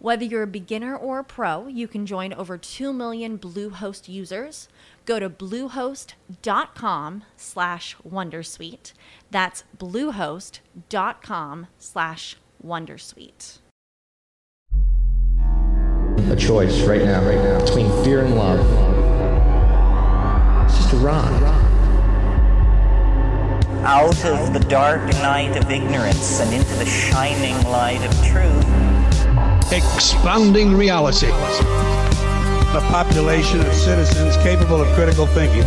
Whether you're a beginner or a pro, you can join over 2 million Bluehost users. Go to bluehost.com slash wondersuite. That's bluehost.com slash wondersuite. A choice right now, right now, between fear and love. It's just a rock out of the dark night of ignorance and into the shining light of truth. Expanding reality. A population of citizens capable of critical thinking.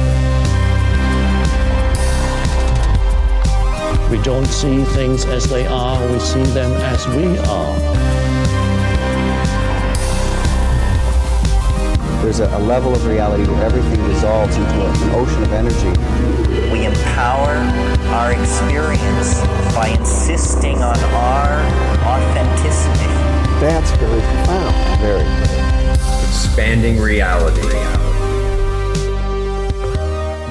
We don't see things as they are, we see them as we are. There's a, a level of reality where everything dissolves into a, an ocean of energy. We empower our experience by insisting on our authenticity. That's very profound. Very. Expanding reality.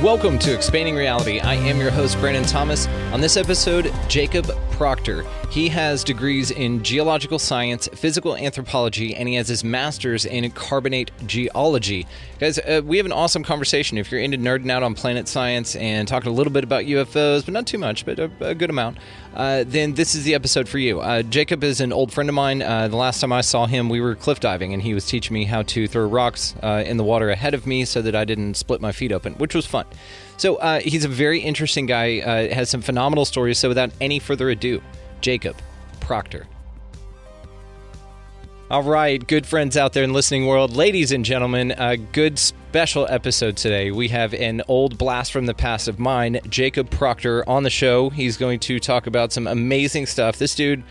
Welcome to Expanding Reality. I am your host, Brandon Thomas. On this episode, Jacob Proctor. He has degrees in geological science, physical anthropology, and he has his master's in carbonate geology. Guys, uh, we have an awesome conversation. If you're into nerding out on planet science and talking a little bit about UFOs, but not too much, but a, a good amount, uh, then this is the episode for you. Uh, Jacob is an old friend of mine. Uh, the last time I saw him, we were cliff diving, and he was teaching me how to throw rocks uh, in the water ahead of me so that I didn't split my feet open, which was fun. So uh, he's a very interesting guy, uh, has some phenomenal stories. So without any further ado, Jacob Proctor. All right, good friends out there in listening world, ladies and gentlemen, a good special episode today. We have an old blast from the past of mine, Jacob Proctor, on the show. He's going to talk about some amazing stuff. This dude,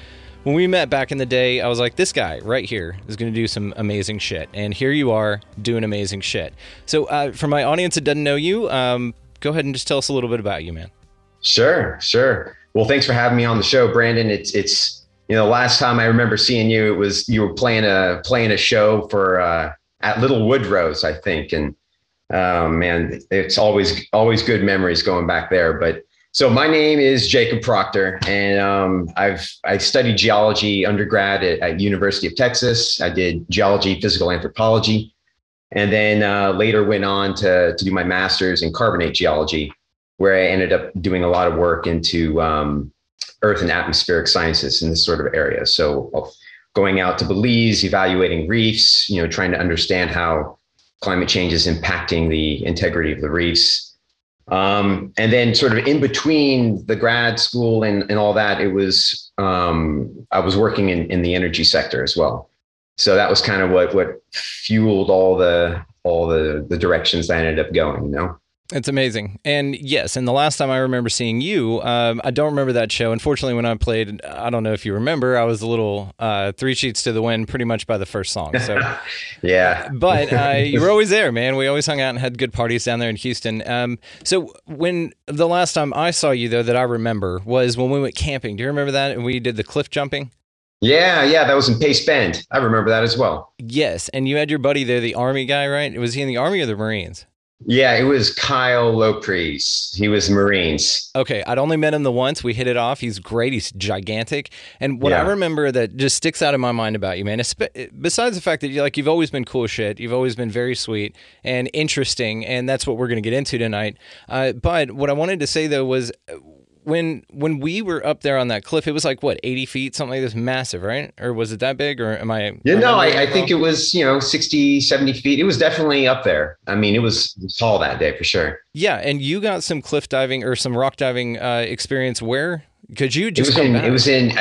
when we met back in the day, I was like, this guy right here is going to do some amazing shit. And here you are doing amazing shit. So, uh, for my audience that doesn't know you, um, go ahead and just tell us a little bit about you, man. Sure, sure. Well, thanks for having me on the show, Brandon. It's it's you know, the last time I remember seeing you, it was you were playing a playing a show for uh, at Little Woodrow's, I think, and um, man, it's always always good memories going back there. But so my name is Jacob Proctor, and um, I've I studied geology undergrad at, at, University of Texas. I did geology, physical anthropology, and then uh, later went on to to do my master's in carbonate geology, where I ended up doing a lot of work into um, earth and atmospheric sciences in this sort of area. So uh, going out to Belize, evaluating reefs, you know, trying to understand how climate change is impacting the integrity of the reefs. Um, and then sort of in between the grad school and, and all that, it was, um, I was working in, in the energy sector as well. So that was kind of what, what fueled all the, all the, the directions I ended up going, you know? It's amazing. And yes, and the last time I remember seeing you, um, I don't remember that show. Unfortunately, when I played, I don't know if you remember, I was a little uh, three sheets to the wind pretty much by the first song. So, yeah. But uh, you were always there, man. We always hung out and had good parties down there in Houston. Um, so, when the last time I saw you, though, that I remember was when we went camping. Do you remember that? And we did the cliff jumping? Yeah, yeah, that was in Pace Bend. I remember that as well. Yes, and you had your buddy there, the Army guy, right? Was he in the Army or the Marines? Yeah, it was Kyle Lopres. He was Marines. Okay, I'd only met him the once. We hit it off. He's great. He's gigantic. And what yeah. I remember that just sticks out in my mind about you, man, besides the fact that you like you've always been cool shit, you've always been very sweet and interesting, and that's what we're going to get into tonight. Uh, but what I wanted to say though was when when we were up there on that cliff, it was like what eighty feet, something like this, massive, right? Or was it that big? Or am I? Yeah, no, I, I think it was you know 60, 70 feet. It was definitely up there. I mean, it was tall that day for sure. Yeah, and you got some cliff diving or some rock diving uh, experience where? Could you just? It was in. Back? It was in.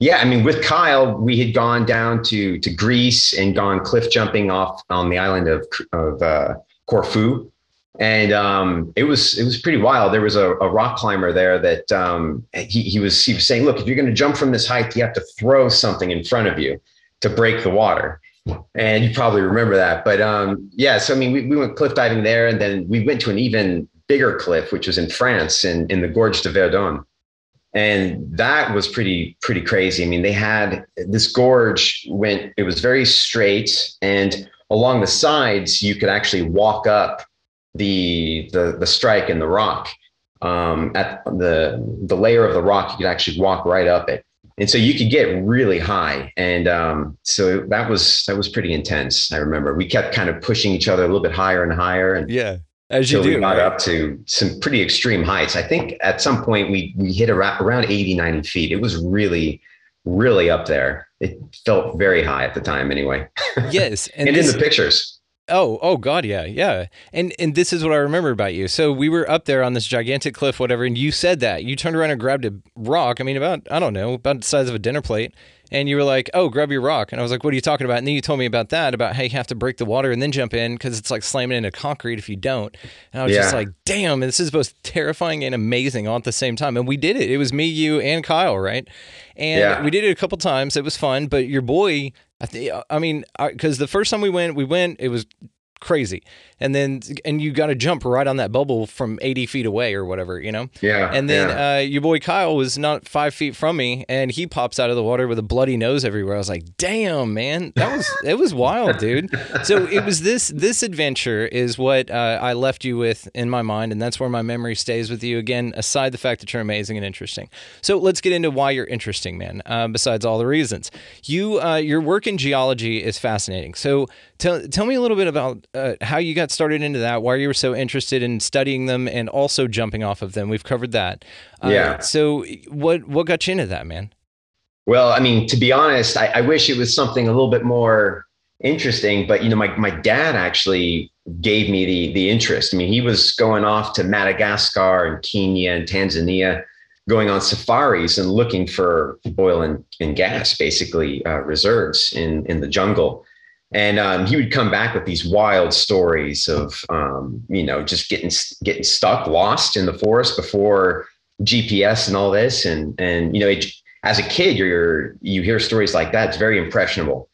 yeah, I mean, with Kyle, we had gone down to to Greece and gone cliff jumping off on the island of of uh, Corfu, and um, it was it was pretty wild. There was a, a rock climber there that um, he he was he was saying, look, if you're going to jump from this height, you have to throw something in front of you to break the water. And you probably remember that, but um, yeah. So I mean, we, we went cliff diving there, and then we went to an even bigger cliff, which was in France, in in the Gorge de Verdon and that was pretty pretty crazy. I mean, they had this gorge went it was very straight, and along the sides you could actually walk up the the the strike in the rock. Um, at the the layer of the rock, you could actually walk right up it, and so you could get really high. And um, so that was that was pretty intense. I remember we kept kind of pushing each other a little bit higher and higher, and yeah as you do. We got right? up to some pretty extreme heights. I think at some point we we hit around, around 80, 90 feet. It was really, really up there. It felt very high at the time anyway. Yes. And, and this, in the pictures. Oh, oh God, yeah, yeah. And and this is what I remember about you. So we were up there on this gigantic cliff, whatever, and you said that. You turned around and grabbed a rock. I mean, about I don't know, about the size of a dinner plate, and you were like, "Oh, grab your rock," and I was like, "What are you talking about?" And then you told me about that, about how you have to break the water and then jump in because it's like slamming into concrete if you don't. And I was yeah. just like, "Damn!" this is both terrifying and amazing all at the same time. And we did it. It was me, you, and Kyle, right? And yeah. we did it a couple times. It was fun. But your boy, I think, I mean, because the first time we went, we went. It was crazy. And then and you got to jump right on that bubble from 80 feet away or whatever you know? Yeah and then yeah. Uh, your boy kyle was not five feet from me and he pops out of the water with a bloody nose everywhere. I was like damn man that was it was wild dude. So it was this this adventure is what uh, i left you with in my mind and that's where my memory stays with you. Again aside the fact that you're amazing and interesting. So let's get into why you're interesting man uh, besides all the reasons. You uh, your work in geology is fascinating. So tell, tell me a little bit about uh, how you got started into that, why you were so interested in studying them and also jumping off of them. We've covered that. Uh, yeah. So what what got you into that, man? Well, I mean, to be honest, I, I wish it was something a little bit more interesting. But you know, my my dad actually gave me the the interest. I mean, he was going off to Madagascar and Kenya and Tanzania, going on safaris and looking for oil and, and gas, basically uh, reserves in in the jungle and um, he would come back with these wild stories of um, you know just getting getting stuck lost in the forest before gps and all this. And and you know it, as a kid you're you hear stories like that. It's very impressionable.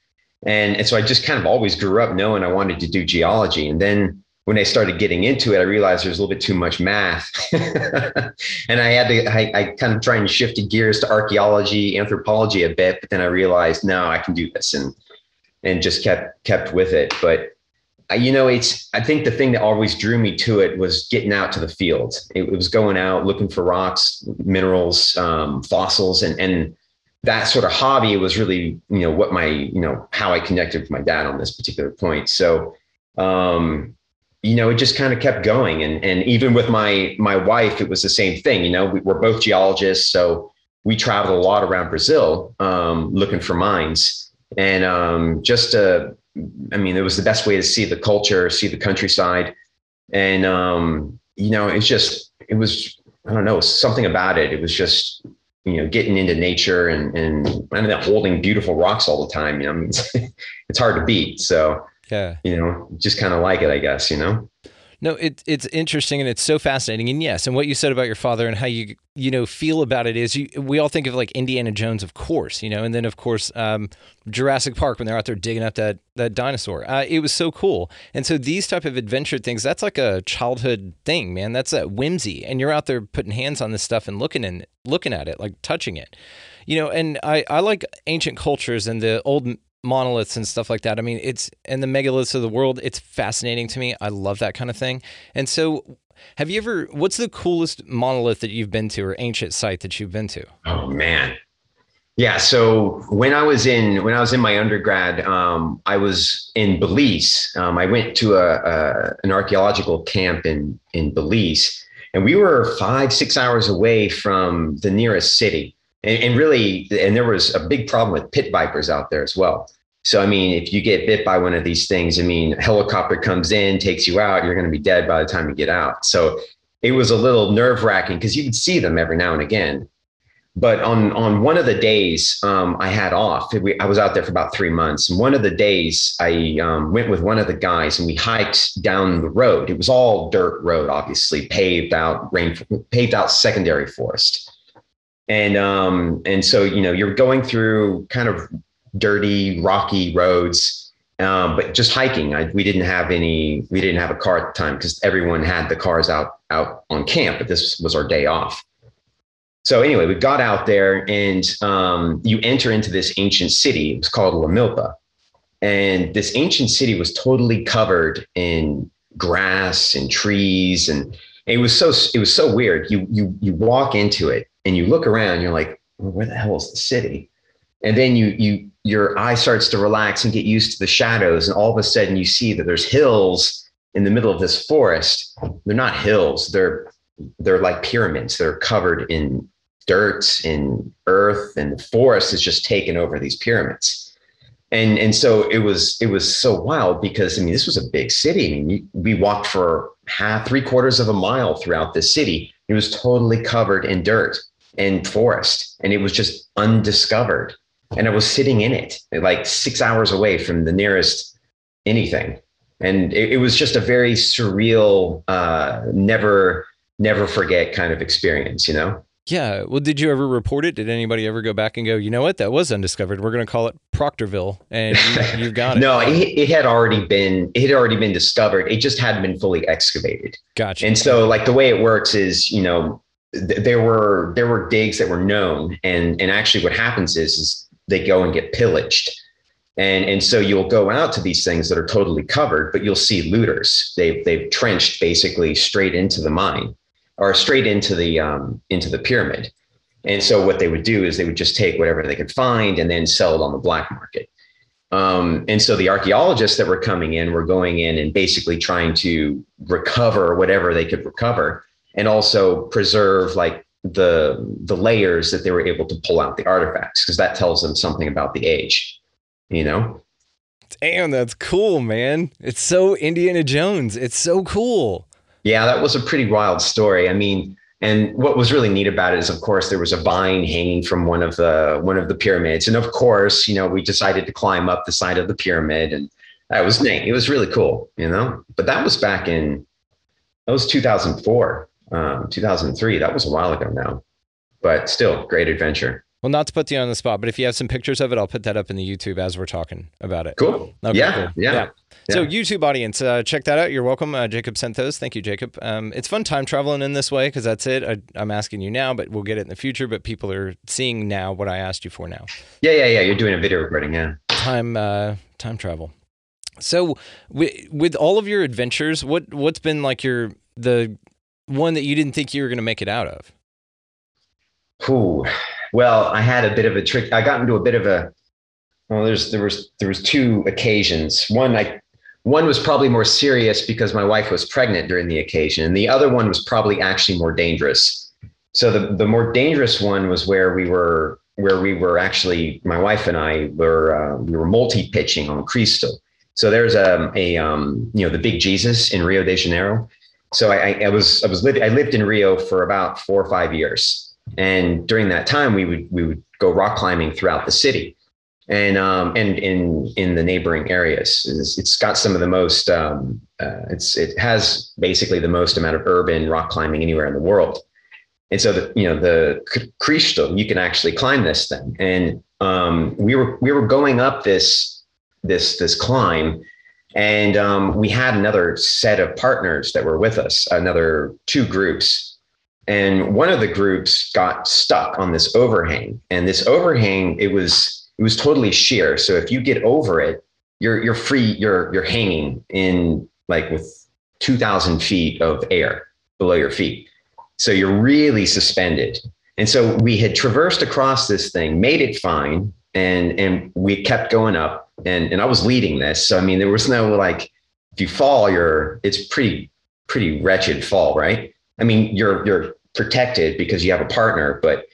And, and so i just kind of always grew up knowing i wanted to do geology. And then when I started getting into it, I realized there's a little bit too much math, and I had to. I, I kind of tried to shift gears to archaeology, anthropology a bit, but then I realized no, I can do this, and and just kept kept with it. But you know, it's I think the thing that always drew me to it was getting out to the field. It, it was going out looking for rocks, minerals, um, fossils, and and that sort of hobby was really you know what my you know how I connected with my dad on this particular point. So. Um, you know, it just kind of kept going. And, and even with my, my wife, it was the same thing. You know, we, we're both geologists. So we traveled a lot around Brazil, um, looking for mines and um, just uh, I mean, it was the best way to see the culture, see the countryside, and um, you know, it's just it was I don't know something about it. It was just you know getting into nature and and I mean, holding beautiful rocks all the time. You know, I mean, it's, it's hard to beat. So yeah, you know, just kind of like it, I guess. You know. No, it, it's interesting and it's so fascinating. And yes, and what you said about your father and how you you know feel about it is you, we all think of like Indiana Jones, of course, you know, and then of course um, Jurassic Park when they're out there digging up that that dinosaur. Uh, it was so cool. And so these type of adventure things, that's like a childhood thing, man. That's a whimsy, and you're out there putting hands on this stuff and looking in looking at it, like touching it, you know. And I I like ancient cultures and the old monoliths and stuff like that. I mean, it's and the megaliths of the world. It's fascinating to me. I love that kind of thing. And so, have you ever? What's the coolest monolith that you've been to, or ancient site that you've been to? Oh man, yeah. So when I was in when I was in my undergrad, um, I was in Belize. Um, I went to a, a an archaeological camp in in Belize, and we were five six hours away from the nearest city and, and really, and there was a big problem with pit vipers out there as well. So, I mean, if you get bit by one of these things, I mean, helicopter comes in, takes you out, you're going to be dead by the time you get out. So it was a little nerve wracking because you could see them every now and again. but on on one of the days um, I had off, we, I was out there for about three months. And one of the days I um, went with one of the guys and we hiked down the road. It was all dirt road, obviously paved out, rain paved out secondary forest. And um, and so you know you're going through kind of dirty, rocky roads, um, but just hiking. I, we didn't have any. We didn't have a car at the time because everyone had the cars out out on camp. But this was our day off so anyway, we got out there and um, you enter into this ancient city. It was called La Milpa. And this ancient city was totally covered in grass and trees. And it was so it was so weird. You you you walk into it and you look around, you're like, well, where the hell is the city? And then you you your eye starts to relax and get used to the shadows. And all of a sudden you see that there's hills in the middle of this forest. They're not hills, they're they're like pyramids. They're covered in dirt and earth and the forest has just taken over these pyramids and and so it was it was so wild because i mean this was a big city i mean we walked for half three quarters of a mile throughout the city it was totally covered in dirt and forest and it was just undiscovered and i was sitting in it like six hours away from the nearest anything and it, it was just a very surreal uh, never never forget kind of experience you know yeah. Well, did you ever report it? Did anybody ever go back and go, you know what, that was undiscovered. We're going to call it Proctorville, and you, have got it. no, it, it, had already been it had already been discovered. It just hadn't been fully excavated. Gotcha. And so, like the way it works is, you know, th- there were there were digs that were known, and and actually, what happens is, is they go and get pillaged. And, and so you'll go out to these things that are totally covered, but you'll see looters. They've, they've trenched basically straight into the mine or straight into the um, into the pyramid. And so what they would do is they would just take whatever they could find and then sell it on the black market. Um, and so the archaeologists that were coming in were going in and basically trying to recover whatever they could recover and also preserve like the the layers that they were able to pull out the artifacts because that tells them something about the age you know damn that's cool man it's so indiana jones it's so cool yeah, that was a pretty wild story. I mean, and what was really neat about it is, of course, there was a vine hanging from one of the one of the pyramids, and of course, you know, we decided to climb up the side of the pyramid, and that was neat. It was really cool, you know. But that was back in that was 2004, um, 2003. That was a while ago now, but still, great adventure. Well, not to put you on the spot, but if you have some pictures of it, I'll put that up in the YouTube as we're talking about it. Cool. Okay, yeah, cool. yeah. yeah. So YouTube audience, uh, check that out. You're welcome. Uh, Jacob sent those. Thank you, Jacob. Um, it's fun time traveling in this way because that's it. I, am asking you now, but we'll get it in the future. But people are seeing now what I asked you for now. Yeah, yeah, yeah. You're doing a video recording. Yeah. Time, uh, time travel. So with with all of your adventures, what what's been like your the one that you didn't think you were going to make it out of? Ooh, well, I had a bit of a trick. I got into a bit of a. Well, there's there was there was two occasions. One I one was probably more serious because my wife was pregnant during the occasion, and the other one was probably actually more dangerous. So the the more dangerous one was where we were where we were actually my wife and I were uh, we were multi pitching on Cristo. So there's a a um, you know the big Jesus in Rio de Janeiro. So I, I was I was living I lived in Rio for about four or five years and during that time, we would we would go rock climbing throughout the city, and um, and in in the neighboring areas. it's, it's got some of the most. Um, uh, it's it has basically the most amount of urban rock climbing anywhere in the world. And so the you know the Cristo, you can actually climb this thing. And um, we were we were going up this this this climb, and um, we had another set of partners that were with us, another two groups. And one of the groups got stuck on this overhang. And this overhang it was it was totally sheer. So if you get over it you're you're free you're you're hanging in like with 2000 feet of air below your feet. So you're really suspended. And so we had traversed across this thing made it fine and and we kept going up and and i was leading this so i mean there was no like if you fall you're it's pretty pretty wretched fall right i mean you're you're protected because you have a partner, but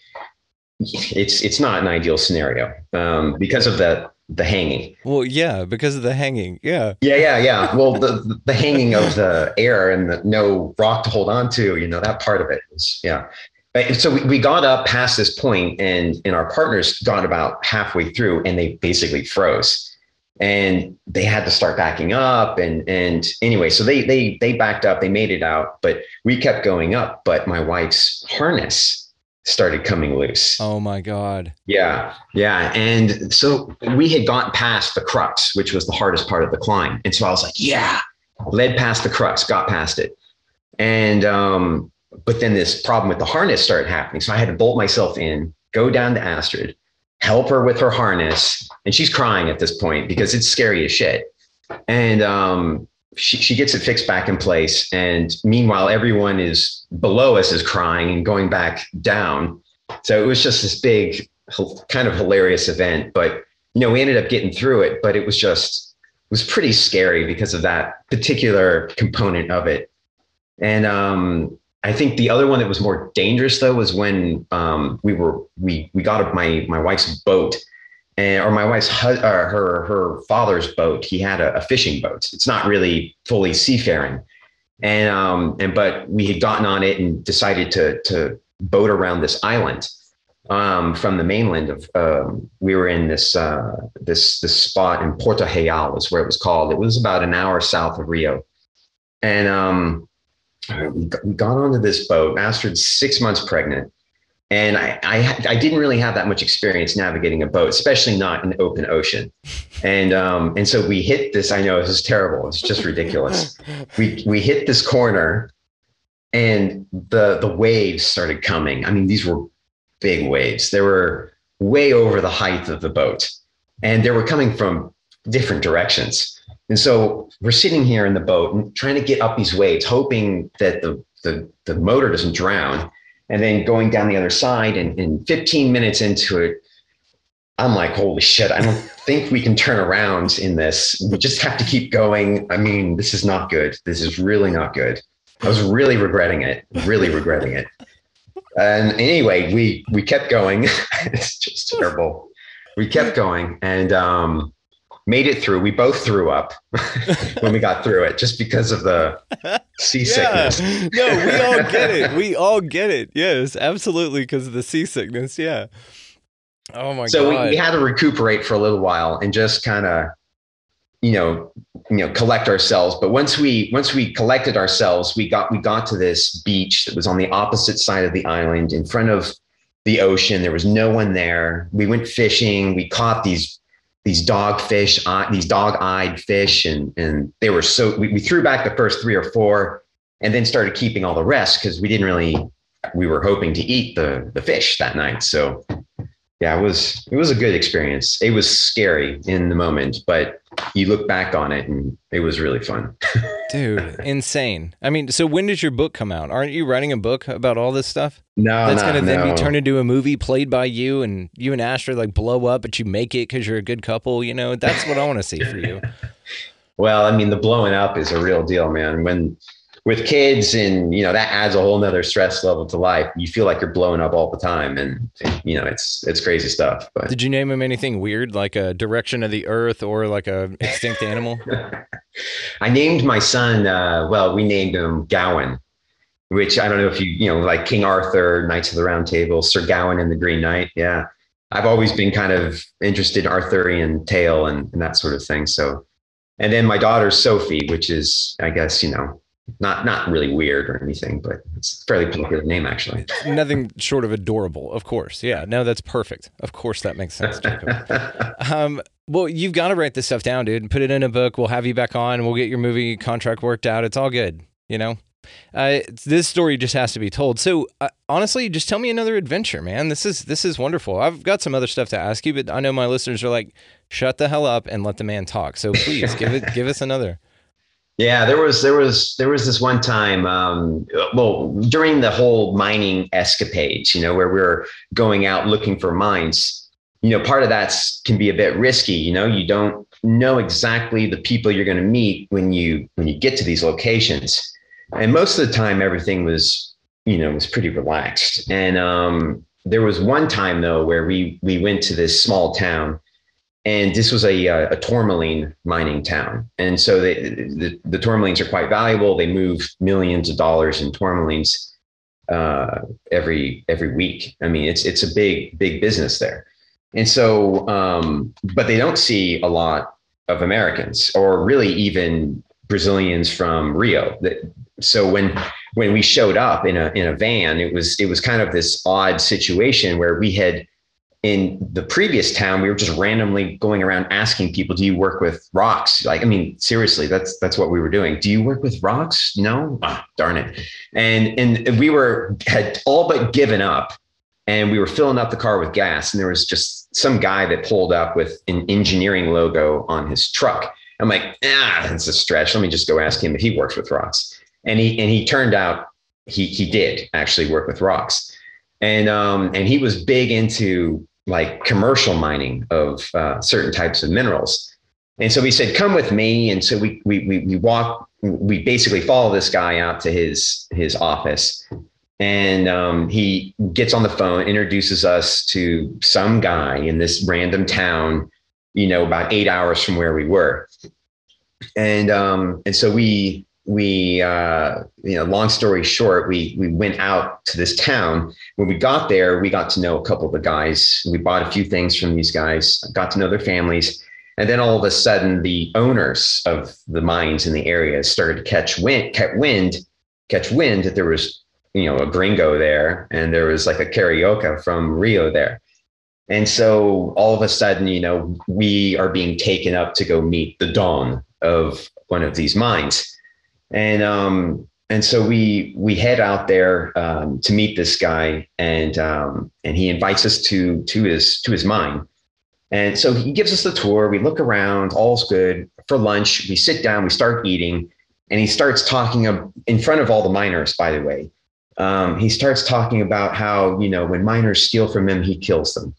it's it's not an ideal scenario um, because of the the hanging. Well, yeah, because of the hanging. Yeah. Yeah, yeah, yeah. Well, the the hanging of the air and the no rock to hold on to, you know, that part of it is yeah. so we, we got up past this point and and our partners got about halfway through and they basically froze and they had to start backing up and and anyway so they they they backed up they made it out but we kept going up but my wife's harness started coming loose. Oh my god. yeah yeah and so we had gotten past the crux which was the hardest part of the climb. And so i was like yeah led past the crux got past it. And um but then this problem with the harness started happening. So i had to bolt myself in go down to astrid help her with her harness. And she's crying at this point because it's scary as shit. And um she, she gets it fixed back in place. And meanwhile everyone is below us is crying and going back down. So it was just this big kind of hilarious event. But you know we ended up getting through it but it was just it was pretty scary because of that particular component of it. And um I think the other one that was more dangerous though was when um, we were we we got my my wife's boat and or my wife's hu- uh, her her father's boat. He had a, a fishing boat. It's not really fully seafaring, and um and but we had gotten on it and decided to to boat around this island um, from the mainland of um, we were in this uh, this this spot in Porto Real is where it was called. It was about an hour south of Rio, and um, we got, we got onto this boat. Astrid's six months pregnant, and I, I I didn't really have that much experience navigating a boat, especially not in open ocean. And um, and so we hit this. I know this is terrible. It's just ridiculous. We we hit this corner, and the the waves started coming. I mean, these were big waves. They were way over the height of the boat, and they were coming from different directions. And so we're sitting here in the boat and trying to get up these waves, hoping that the the, the motor doesn't drown. And then going down the other side, and, and 15 minutes into it, I'm like, holy shit, I don't think we can turn around in this. We just have to keep going. I mean, this is not good. This is really not good. I was really regretting it, really regretting it. And anyway, we we kept going. it's just terrible. We kept going and um, made it through. We both threw up when we got through it, just because of the seasickness. Yeah. No, we all get it. We all get it. Yes, absolutely, because of the seasickness. Yeah. Oh my God. so we, we had to recuperate for a little while and just kind of you know you know collect ourselves but once we once we collected ourselves we got we got to this beach that was on the opposite side of the island in front of the ocean there was no one there we went fishing we caught these these dogfish uh, these dog-eyed fish and and they were so we, we threw back the first three or four and then started keeping all the rest because we didn't really we were hoping to eat the the fish that night. So yeah, it was it was a good experience. It was scary in the moment, but you look back on it and it was really fun. Dude, insane. I mean, so when does your book come out? Aren't you writing a book about all this stuff? No, That's no, gonna then no. be turned into a movie played by you, and you and Astra like blow up, but you make it because you're a good couple. You know, that's what I want to see for you. Well, I mean, the blowing up is a real deal, man. When with kids and you know that adds a whole nother stress level to life. You feel like you're blowing up all the time, and you know it's it's crazy stuff. But Did you name him anything weird, like a direction of the Earth or like a extinct animal? I named my son. Uh, well, we named him Gowan, which I don't know if you you know like King Arthur, Knights of the Round Table, Sir Gawain and the Green Knight. Yeah, I've always been kind of interested in Arthurian tale and, and that sort of thing. So, and then my daughter's Sophie, which is I guess you know not not really weird or anything, but it's a fairly popular name actually. Nothing short of adorable, of course. Yeah, no, that's perfect. Of course, that makes sense, Um, well, you've got to write this stuff down, dude, and put it in a book. We'll have you back on. We'll get your movie contract worked out. It's all good, you know. Uh, this story just has to be told. So, uh, honestly, just tell me another adventure, man. This is this is wonderful. I've got some other stuff to ask you, but I know my listeners are like, "Shut the hell up and let the man talk." So, please give it give us another. Yeah, there was there was there was this one time, um, well, during the whole mining escapades, you know, where we were going out looking for mines. You know, part of that can be a bit risky. You know, you don't know exactly the people you're going to meet when you when you get to these locations, and most of the time, everything was you know was pretty relaxed. And um, there was one time though where we we went to this small town and this was a, a, a tourmaline mining town. And so they, the, the tourmalines are quite valuable. They move millions of dollars in tourmalines. uh, every every week. I mean, it's it's a big big business there, and so um, but they don't see a lot of Americans or really even Brazilians from Rio. So when when we showed up in a in a van, it was it was kind of this odd situation where we had in the previous town, we were just randomly going around asking people, "Do you work with rocks?" Like, I mean, seriously, that's that's what we were doing. Do you work with rocks? No, oh, darn it. And and we were had all but given up, and we were filling up the car with gas, and there was just some guy that pulled up with an engineering logo on his truck. I'm like, ah, that's a stretch. Let me just go ask him if he works with rocks. And he and he turned out he he did actually work with rocks, and um and he was big into like commercial mining of uh, certain types of minerals. And so we said, "Come with me." And so we we we, we walk. We basically follow this guy out to his his office, and um, he gets on the phone, introduces us to some guy in this random town, you know, about eight hours from where we were. And um, and so we we uh, you know long story short we we went out to this town. When we got there we got to know a couple of the guys. We bought a few things from these guys got to know their families. And then all of a sudden the owners of the mines in the area started to catch wind catch wind catch wind that there was you know a gringo there and there was like a carioca from rio there. And so all of a sudden you know we are being taken up to go meet the don of one of these mines and um, and so we we head out there um, to meet this guy, and um, and he invites us to to his to his mine. And so he gives us the tour. We look around, all's good. For lunch, we sit down, we start eating, and he starts talking in front of all the miners. By the way, um, he starts talking about how you know when miners steal from him, he kills them.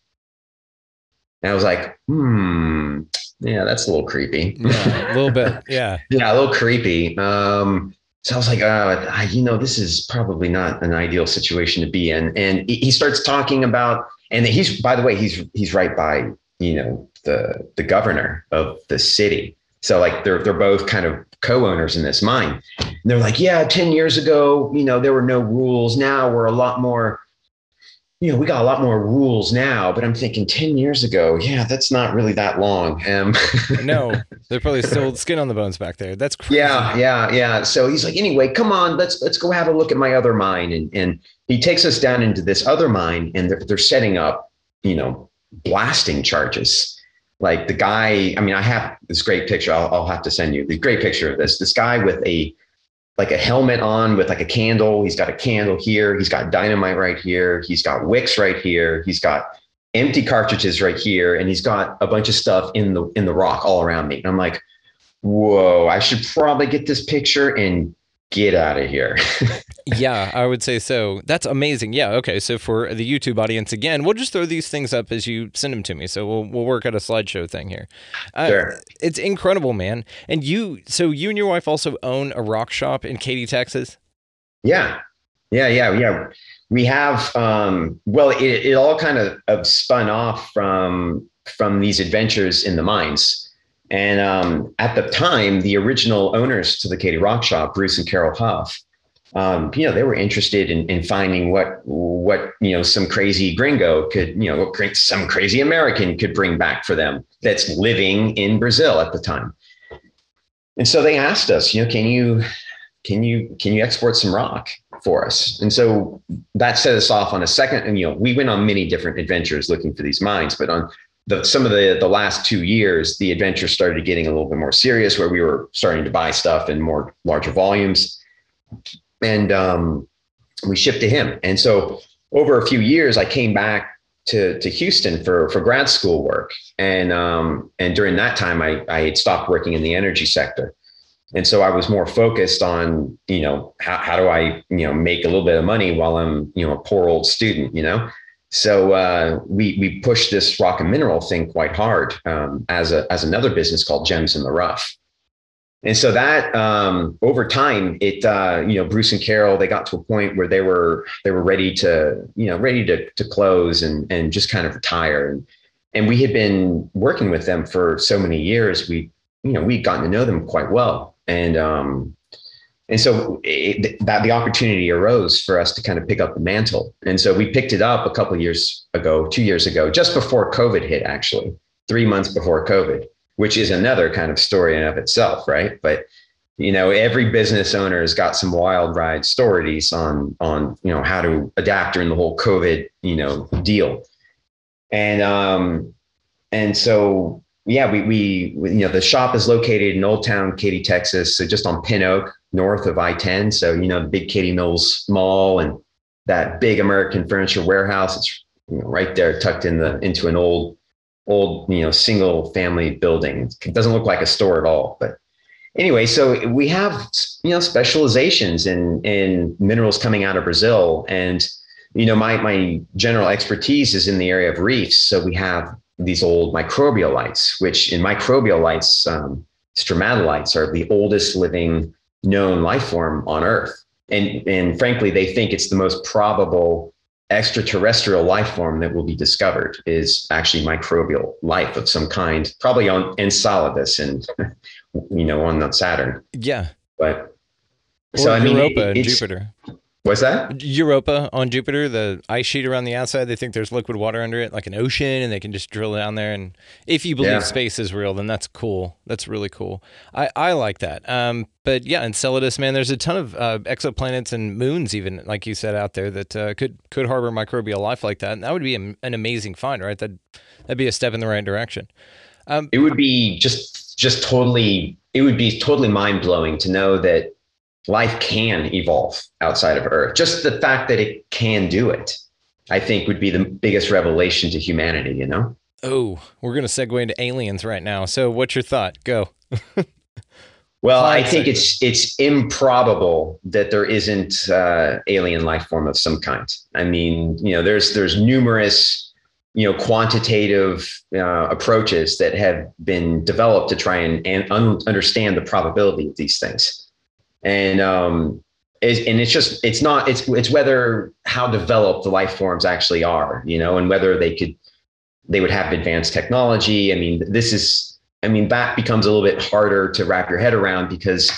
And I was like, hmm, yeah, that's a little creepy. Yeah, a little bit. Yeah. yeah, a little creepy. Um, so I was like, uh, I, you know, this is probably not an ideal situation to be in. And he starts talking about, and he's, by the way, he's he's right by, you know, the the governor of the city. So like they're they're both kind of co-owners in this mine. And they're like, yeah, 10 years ago, you know, there were no rules. Now we're a lot more you know, we got a lot more rules now, but I'm thinking 10 years ago, yeah, that's not really that long. Um, no, they're probably still skin on the bones back there. That's crazy. Yeah, yeah, yeah. So he's like, anyway, come on, let's let's go have a look at my other mine. And and he takes us down into this other mine and they're, they're setting up, you know, blasting charges. Like the guy, I mean, I have this great picture. I'll, I'll have to send you the great picture of this. This guy with a like a helmet on with like a candle. He's got a candle here. He's got dynamite right here. He's got wicks right here. He's got empty cartridges right here, and he's got a bunch of stuff in the in the rock all around me. And I'm like, whoa! I should probably get this picture and get out of here. yeah, I would say so. That's amazing. Yeah. Okay. So for the YouTube audience, again, we'll just throw these things up as you send them to me. So we'll we'll work out a slideshow thing here. Uh, sure. It's incredible, man. And you, so you and your wife also own a rock shop in Katy, Texas. Yeah. Yeah. Yeah. Yeah. We have. Um, well, it, it all kind of, of spun off from from these adventures in the mines. And um, at the time, the original owners to the Katy Rock Shop, Bruce and Carol Huff, um, you know, they were interested in, in finding what what you know some crazy gringo could you know some crazy American could bring back for them that's living in Brazil at the time. And so they asked us, you know, can you can you can you export some rock for us? And so that set us off on a second. And you know, we went on many different adventures looking for these mines, but on the, some of the the last two years, the adventure started getting a little bit more serious, where we were starting to buy stuff in more larger volumes, and um, we shipped to him. And so over a few years, I came back to to Houston for for grad school work, and um, and during that time, I I had stopped working in the energy sector, and so I was more focused on you know how how do I you know make a little bit of money while I'm you know a poor old student, you know. So uh, we we pushed this rock and mineral thing quite hard um, as a as another business called Gems in the Rough, and so that um, over time, it uh, you know Bruce and Carol they got to a point where they were they were ready to you know ready to to close and and just kind of retire, and and we had been working with them for so many years. We you know we'd gotten to know them quite well, and um, and so it, that the opportunity arose for us to kind of pick up the mantle. And so we picked it up a couple years ago, two years ago, just before COVID hit, actually, three months before COVID, which is another kind of story in of itself, right? But you know, every business owner has got some wild ride stories on on you know how to adapt during the whole COVID you know deal, and um, and so yeah, we we you know the shop is located in Old Town, Katy, Texas, so just on Pin Oak, north of I-10. So you know the big Katy Mills Mall and that big American Furniture Warehouse. It's you know, right there, tucked in the into an old old you know single family building. It doesn't look like a store at all, but anyway, so we have you know specializations in in minerals coming out of Brazil, and you know my my general expertise is in the area of reefs. So we have these old microbialites, which in microbialites, um, stromatolites are the oldest living known life form on Earth, and and frankly, they think it's the most probable extraterrestrial life form that will be discovered is actually microbial life of some kind, probably on Enceladus and you know, on Saturn. Yeah. But or so I mean, Europa and Jupiter. What's that? Europa on Jupiter, the ice sheet around the outside. They think there's liquid water under it, like an ocean, and they can just drill down there. And if you believe yeah. space is real, then that's cool. That's really cool. I, I like that. Um, but yeah, Enceladus, man, there's a ton of uh, exoplanets and moons, even like you said out there, that uh, could could harbor microbial life like that. And that would be a, an amazing find, right? That that'd be a step in the right direction. Um, it would be just just totally it would be totally mind blowing to know that life can evolve outside of Earth. Just the fact that it can do it, I think, would be the biggest revelation to humanity. You know. Oh, we're going to segue into aliens right now. So, what's your thought? Go. well, I think it's it's improbable that there isn't uh, alien life form of some kind. I mean, you know, there's there's numerous you know quantitative uh, approaches that have been developed to try and, and un- understand the probability of these things and um and it's just it's not it's it's whether how developed the life forms actually are you know and whether they could they would have advanced technology. I mean this is i mean that becomes a little bit harder to wrap your head around because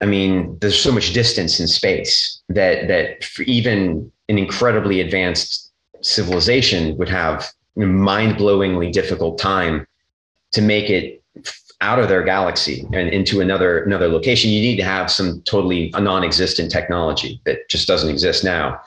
i mean there's so much distance in space that that even an incredibly advanced civilization would have mind-blowingly difficult time to make it out of their galaxy and into another another location you need to have some totally non-existent technology that just doesn't exist now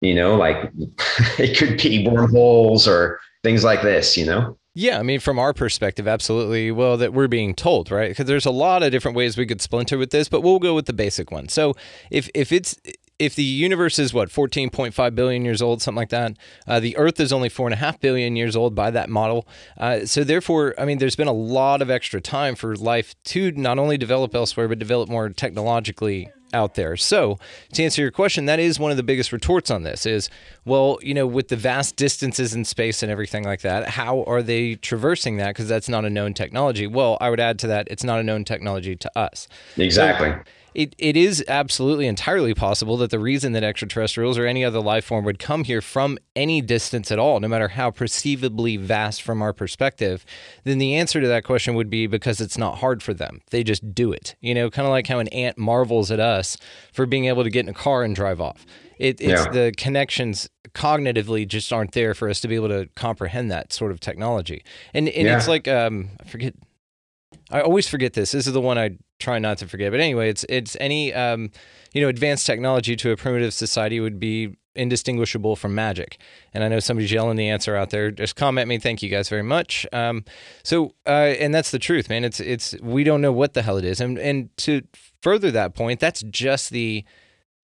you know like it could be wormholes or things like this you know yeah, I mean, from our perspective, absolutely. Well, that we're being told, right? Because there's a lot of different ways we could splinter with this, but we'll go with the basic one. So, if if it's if the universe is what 14.5 billion years old, something like that, uh, the Earth is only four and a half billion years old by that model. Uh, so therefore, I mean, there's been a lot of extra time for life to not only develop elsewhere but develop more technologically out there. So, to answer your question, that is one of the biggest retorts on this is, well, you know, with the vast distances in space and everything like that, how are they traversing that because that's not a known technology? Well, I would add to that it's not a known technology to us. Exactly. So, it, it is absolutely entirely possible that the reason that extraterrestrials or any other life form would come here from any distance at all, no matter how perceivably vast from our perspective, then the answer to that question would be because it's not hard for them. They just do it. You know, kind of like how an ant marvels at us for being able to get in a car and drive off. It, it's yeah. the connections cognitively just aren't there for us to be able to comprehend that sort of technology. And and yeah. it's like um, I forget I always forget this. This is the one I try not to forget. But anyway, it's it's any um, you know advanced technology to a primitive society would be indistinguishable from magic. And I know somebody's yelling the answer out there. Just comment me. Thank you guys very much. Um, so uh, and that's the truth, man. It's it's we don't know what the hell it is. And and to further that point, that's just the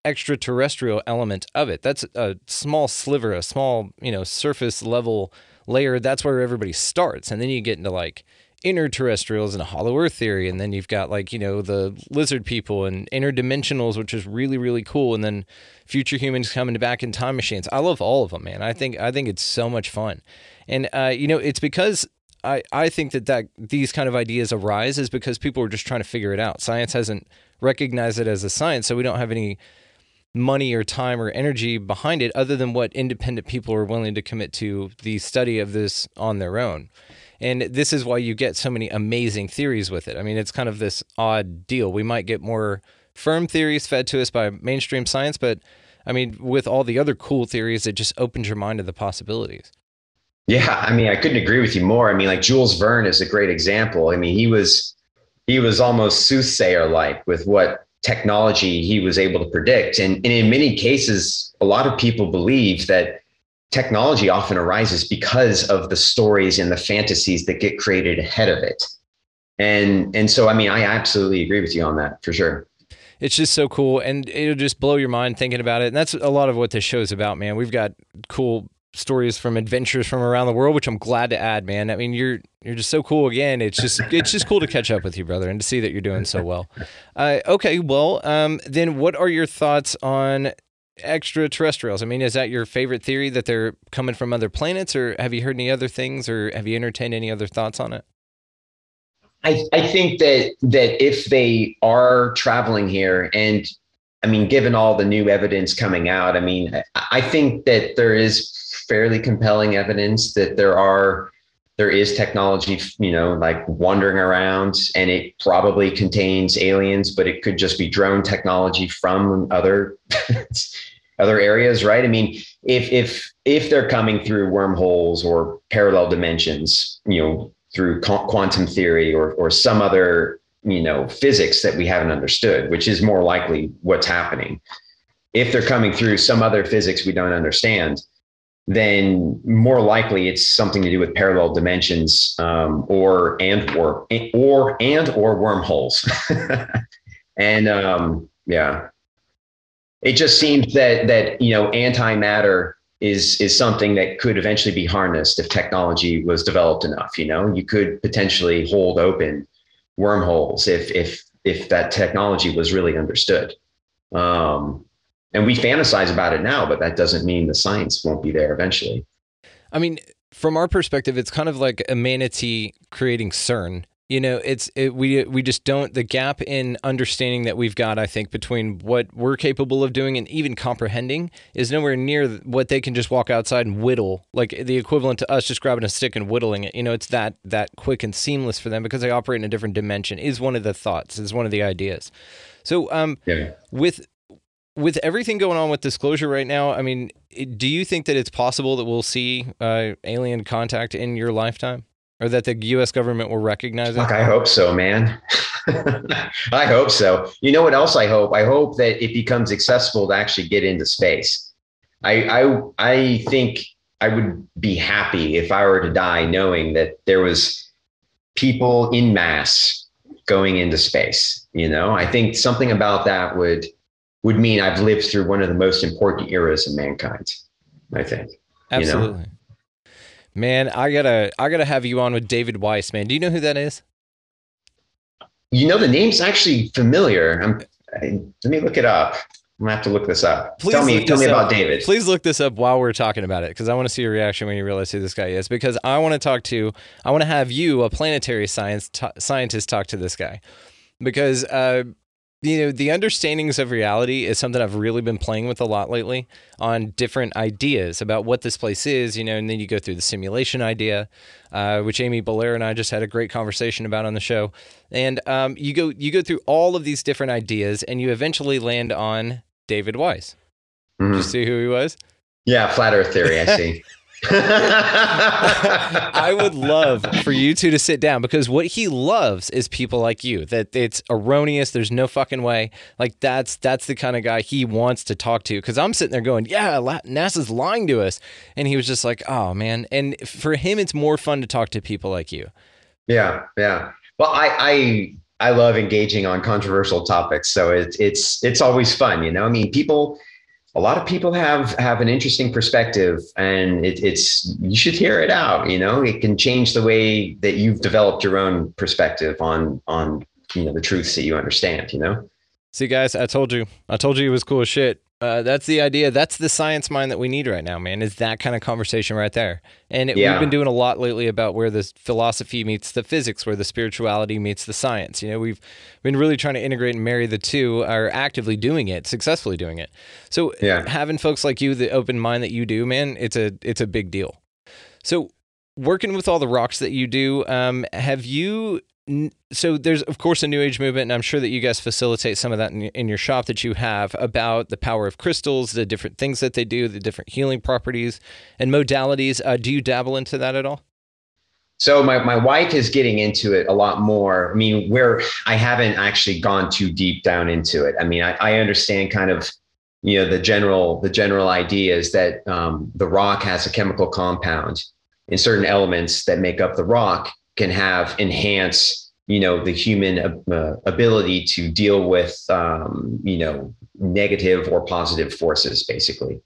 extraterrestrial element of it. That's a small sliver, a small you know surface level layer. That's where everybody starts, and then you get into like interterrestrials and a hollow earth theory and then you've got like you know the lizard people and interdimensionals which is really really cool and then future humans coming back in time machines i love all of them man i think i think it's so much fun and uh, you know it's because I, I think that, that these kind of ideas arise is because people are just trying to figure it out. Science hasn't recognized it as a science, so we don't have any money or time or energy behind it other than what independent people are willing to commit to the study of this on their own. And this is why you get so many amazing theories with it. I mean, it's kind of this odd deal. We might get more firm theories fed to us by mainstream science, but I mean, with all the other cool theories, it just opens your mind to the possibilities. Yeah, I mean, I couldn't agree with you more. I mean, like Jules Verne is a great example. I mean, he was he was almost soothsayer like with what technology he was able to predict, and, and in many cases, a lot of people believe that technology often arises because of the stories and the fantasies that get created ahead of it. And and so, I mean, I absolutely agree with you on that for sure it's just so cool and it'll just blow your mind thinking about it and that's a lot of what this show is about man we've got cool stories from adventures from around the world, which I'm glad to add, man. I mean, you're you're just so cool again. It's just it's just cool to catch up with you, brother, and to see that you're doing so well. Uh, okay, well, um, then what are your thoughts on extraterrestrials? I mean, is that your favorite theory that they're coming from other planets, or have you heard any other things, or have you entertained any other thoughts on it? I, I think that that if they are traveling here and I mean, given all the new evidence coming out, I mean, I think that there is fairly compelling evidence that there are there is technology, you know, like wandering around, and it probably contains aliens, but it could just be drone technology from other other areas, right? I mean, if if if they're coming through wormholes or parallel dimensions, you know, through quantum theory or or some other you know physics that we haven't understood, which is more likely what's happening. If they're coming through some other physics we don't understand, then more likely it's something to do with parallel dimensions um, or and or or and or wormholes and um, yeah it just seems that that you know antimatter is is something that could eventually be harnessed if technology was developed enough you know you could potentially hold open wormholes if if if that technology was really understood um, and we fantasize about it now, but that doesn't mean the science won't be there eventually. I mean, from our perspective, it's kind of like a manatee creating CERN. You know, it's it, we we just don't the gap in understanding that we've got. I think between what we're capable of doing and even comprehending is nowhere near what they can just walk outside and whittle, like the equivalent to us just grabbing a stick and whittling it. You know, it's that that quick and seamless for them because they operate in a different dimension. Is one of the thoughts. Is one of the ideas. So, um, yeah. with with everything going on with disclosure right now, I mean, do you think that it's possible that we'll see uh, alien contact in your lifetime, or that the U.S. government will recognize Fuck, it? I hope so, man. I hope so. You know what else I hope? I hope that it becomes accessible to actually get into space. I I I think I would be happy if I were to die knowing that there was people in mass going into space. You know, I think something about that would would mean I've lived through one of the most important eras of mankind. I think. Absolutely. You know? Man, I gotta I gotta have you on with David Weiss, man. Do you know who that is? You know the name's actually familiar. I'm, I, let me look it up. I'm gonna have to look this up. Please tell me, tell me about David. Please look this up while we're talking about it, because I want to see your reaction when you realize who this guy is. Because I want to talk to, I want to have you, a planetary science t- scientist, talk to this guy, because uh, you know the understandings of reality is something i've really been playing with a lot lately on different ideas about what this place is you know and then you go through the simulation idea uh, which amy belair and i just had a great conversation about on the show. And um, you go you go through all of these different ideas and you eventually land on david weiss. Mm-hmm. Did you see who he was? Yeah flat earth theory i see I would love for you two to sit down because what he loves is people like you. That it's erroneous. There's no fucking way. Like that's that's the kind of guy he wants to talk to. Because I'm sitting there going, yeah, NASA's lying to us, and he was just like, oh man. And for him, it's more fun to talk to people like you. Yeah, yeah. Well, I I I love engaging on controversial topics, so it's it's it's always fun. You know, I mean, people a lot of people have have an interesting perspective and it, it's you should hear it out you know? It can change the way that you've developed your own perspective on on you know the truths that you understand you know see guys i told you i told you it was cool as shit uh, that's the idea. That's the science mind that we need right now, man. Is that kind of conversation right there? And it, yeah. we've been doing a lot lately about where the philosophy meets the physics, where the spirituality meets the science. You know, we've been really trying to integrate and marry the two. Are actively doing it, successfully doing it. So yeah. having folks like you, the open mind that you do, man, it's a it's a big deal. So working with all the rocks that you do, um, have you so there's of course a new age movement and i'm sure that you guys facilitate some of that in, in, your shop that you have about the power of crystals the different things that they do the different healing properties and modalities. Uh, do you dabble into that at all? So my, my wife is getting into it a lot more. I mean where i haven't actually gone too deep down into it. I mean i, I understand kind of you know the general the general idea is that um, the rock has a chemical compound in certain elements that make up the rock can have enhance you know the human uh, ability to deal with um, you know negative or positive forces basically.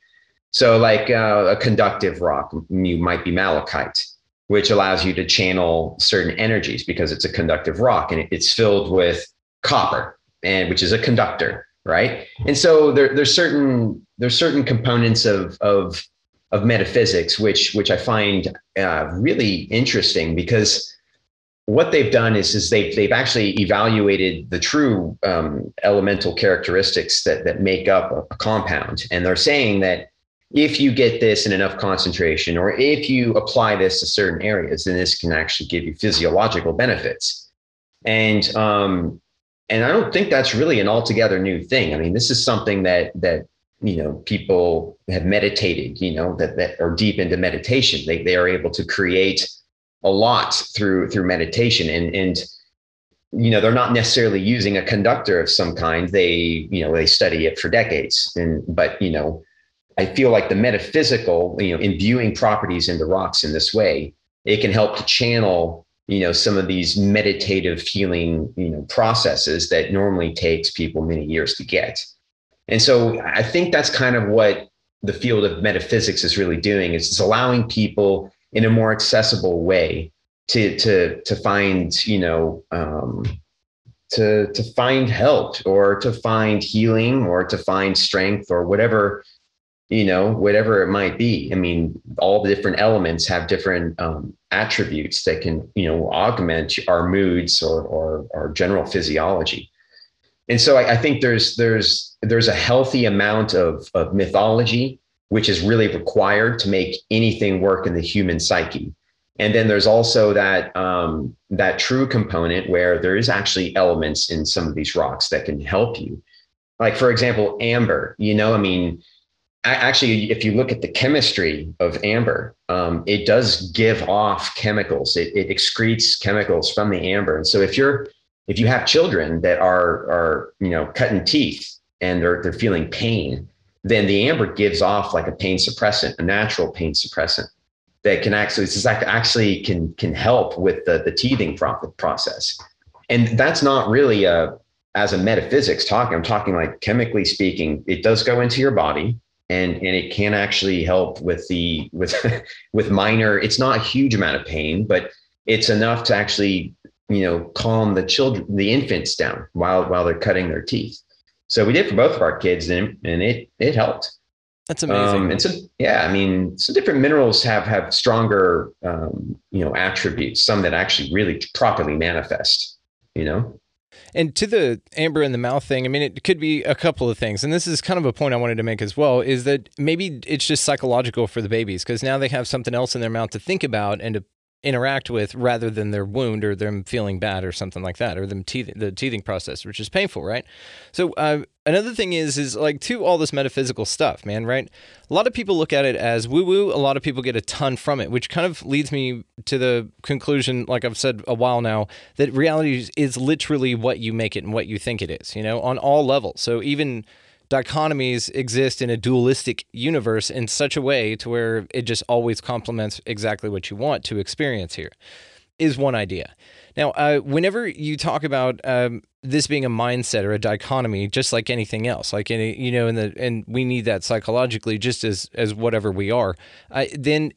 So like uh, a conductive rock you might be malachite which allows you to channel certain energies because it's a conductive rock and it's filled with copper and which is a conductor right? And so there, there's certain there's certain components of of of metaphysics which which i find uh, really interesting because what they've done is is they've they've actually evaluated the true um, elemental characteristics that that make up a, a compound, and they're saying that if you get this in enough concentration, or if you apply this to certain areas, then this can actually give you physiological benefits. And um, and I don't think that's really an altogether new thing. I mean, this is something that that you know people have meditated, you know, that that are deep into meditation. They they are able to create a lot through through meditation. And and you know they're not necessarily using a conductor of some kind. They you know they study it for decades. And but you know i feel like the metaphysical you know imbuing properties into rocks in this way it can help to channel you know some of these meditative healing you know processes that normally takes people many years to get. And so i think that's kind of what the field of metaphysics is really doing is it's allowing people in a more accessible way to to to find you know um, to to find help or to find healing or to find strength or whatever you know whatever it might be. I mean all the different elements have different um, attributes that can you know augment our moods or or our general physiology. And so I, I think there's there's there's a healthy amount of of mythology which is really required to make anything work in the human psyche. And then there's also that um, that true component where there is actually elements in some of these rocks that can help you. Like for example, amber. You know, I mean, actually, if you look at the chemistry of amber, um, it does give off chemicals. It, it excretes chemicals from the amber. And so if you're if you have children that are are you know cutting teeth and they're they're feeling pain, then the amber gives off like a pain suppressant, a natural pain suppressant that can actually this actually can can help with the the teething process. And that's not really a as a metaphysics talking. I'm talking like chemically speaking, it does go into your body and and it can actually help with the with with minor it's not a huge amount of pain but it's enough to actually you know calm the children the infants down while while they're cutting their teeth so we did for both of our kids, and, and it it helped. That's amazing. Um, and so, yeah, I mean, some different minerals have have stronger, um, you know, attributes. Some that actually really properly manifest. You know. And to the amber in the mouth thing, I mean, it could be a couple of things. And this is kind of a point I wanted to make as well is that maybe it's just psychological for the babies because now they have something else in their mouth to think about and to interact with rather than their wound or them feeling bad or something like that or them the teething process which is painful right? So uh, another thing is is like to all this metaphysical stuff man right? A lot of people look at it as woo woo a lot of people get a ton from it which kind of leads me to the conclusion like i've said a while now that reality is literally what you make it and what you think it is you know on all levels. So even dichotomies exist in a dualistic universe in such a way to where it just always complements exactly what you want to experience here is one idea. Now uh, whenever you talk about um, this being a mindset or a dichotomy just like anything else like any you know in the and we need that psychologically just as as whatever we are uh, then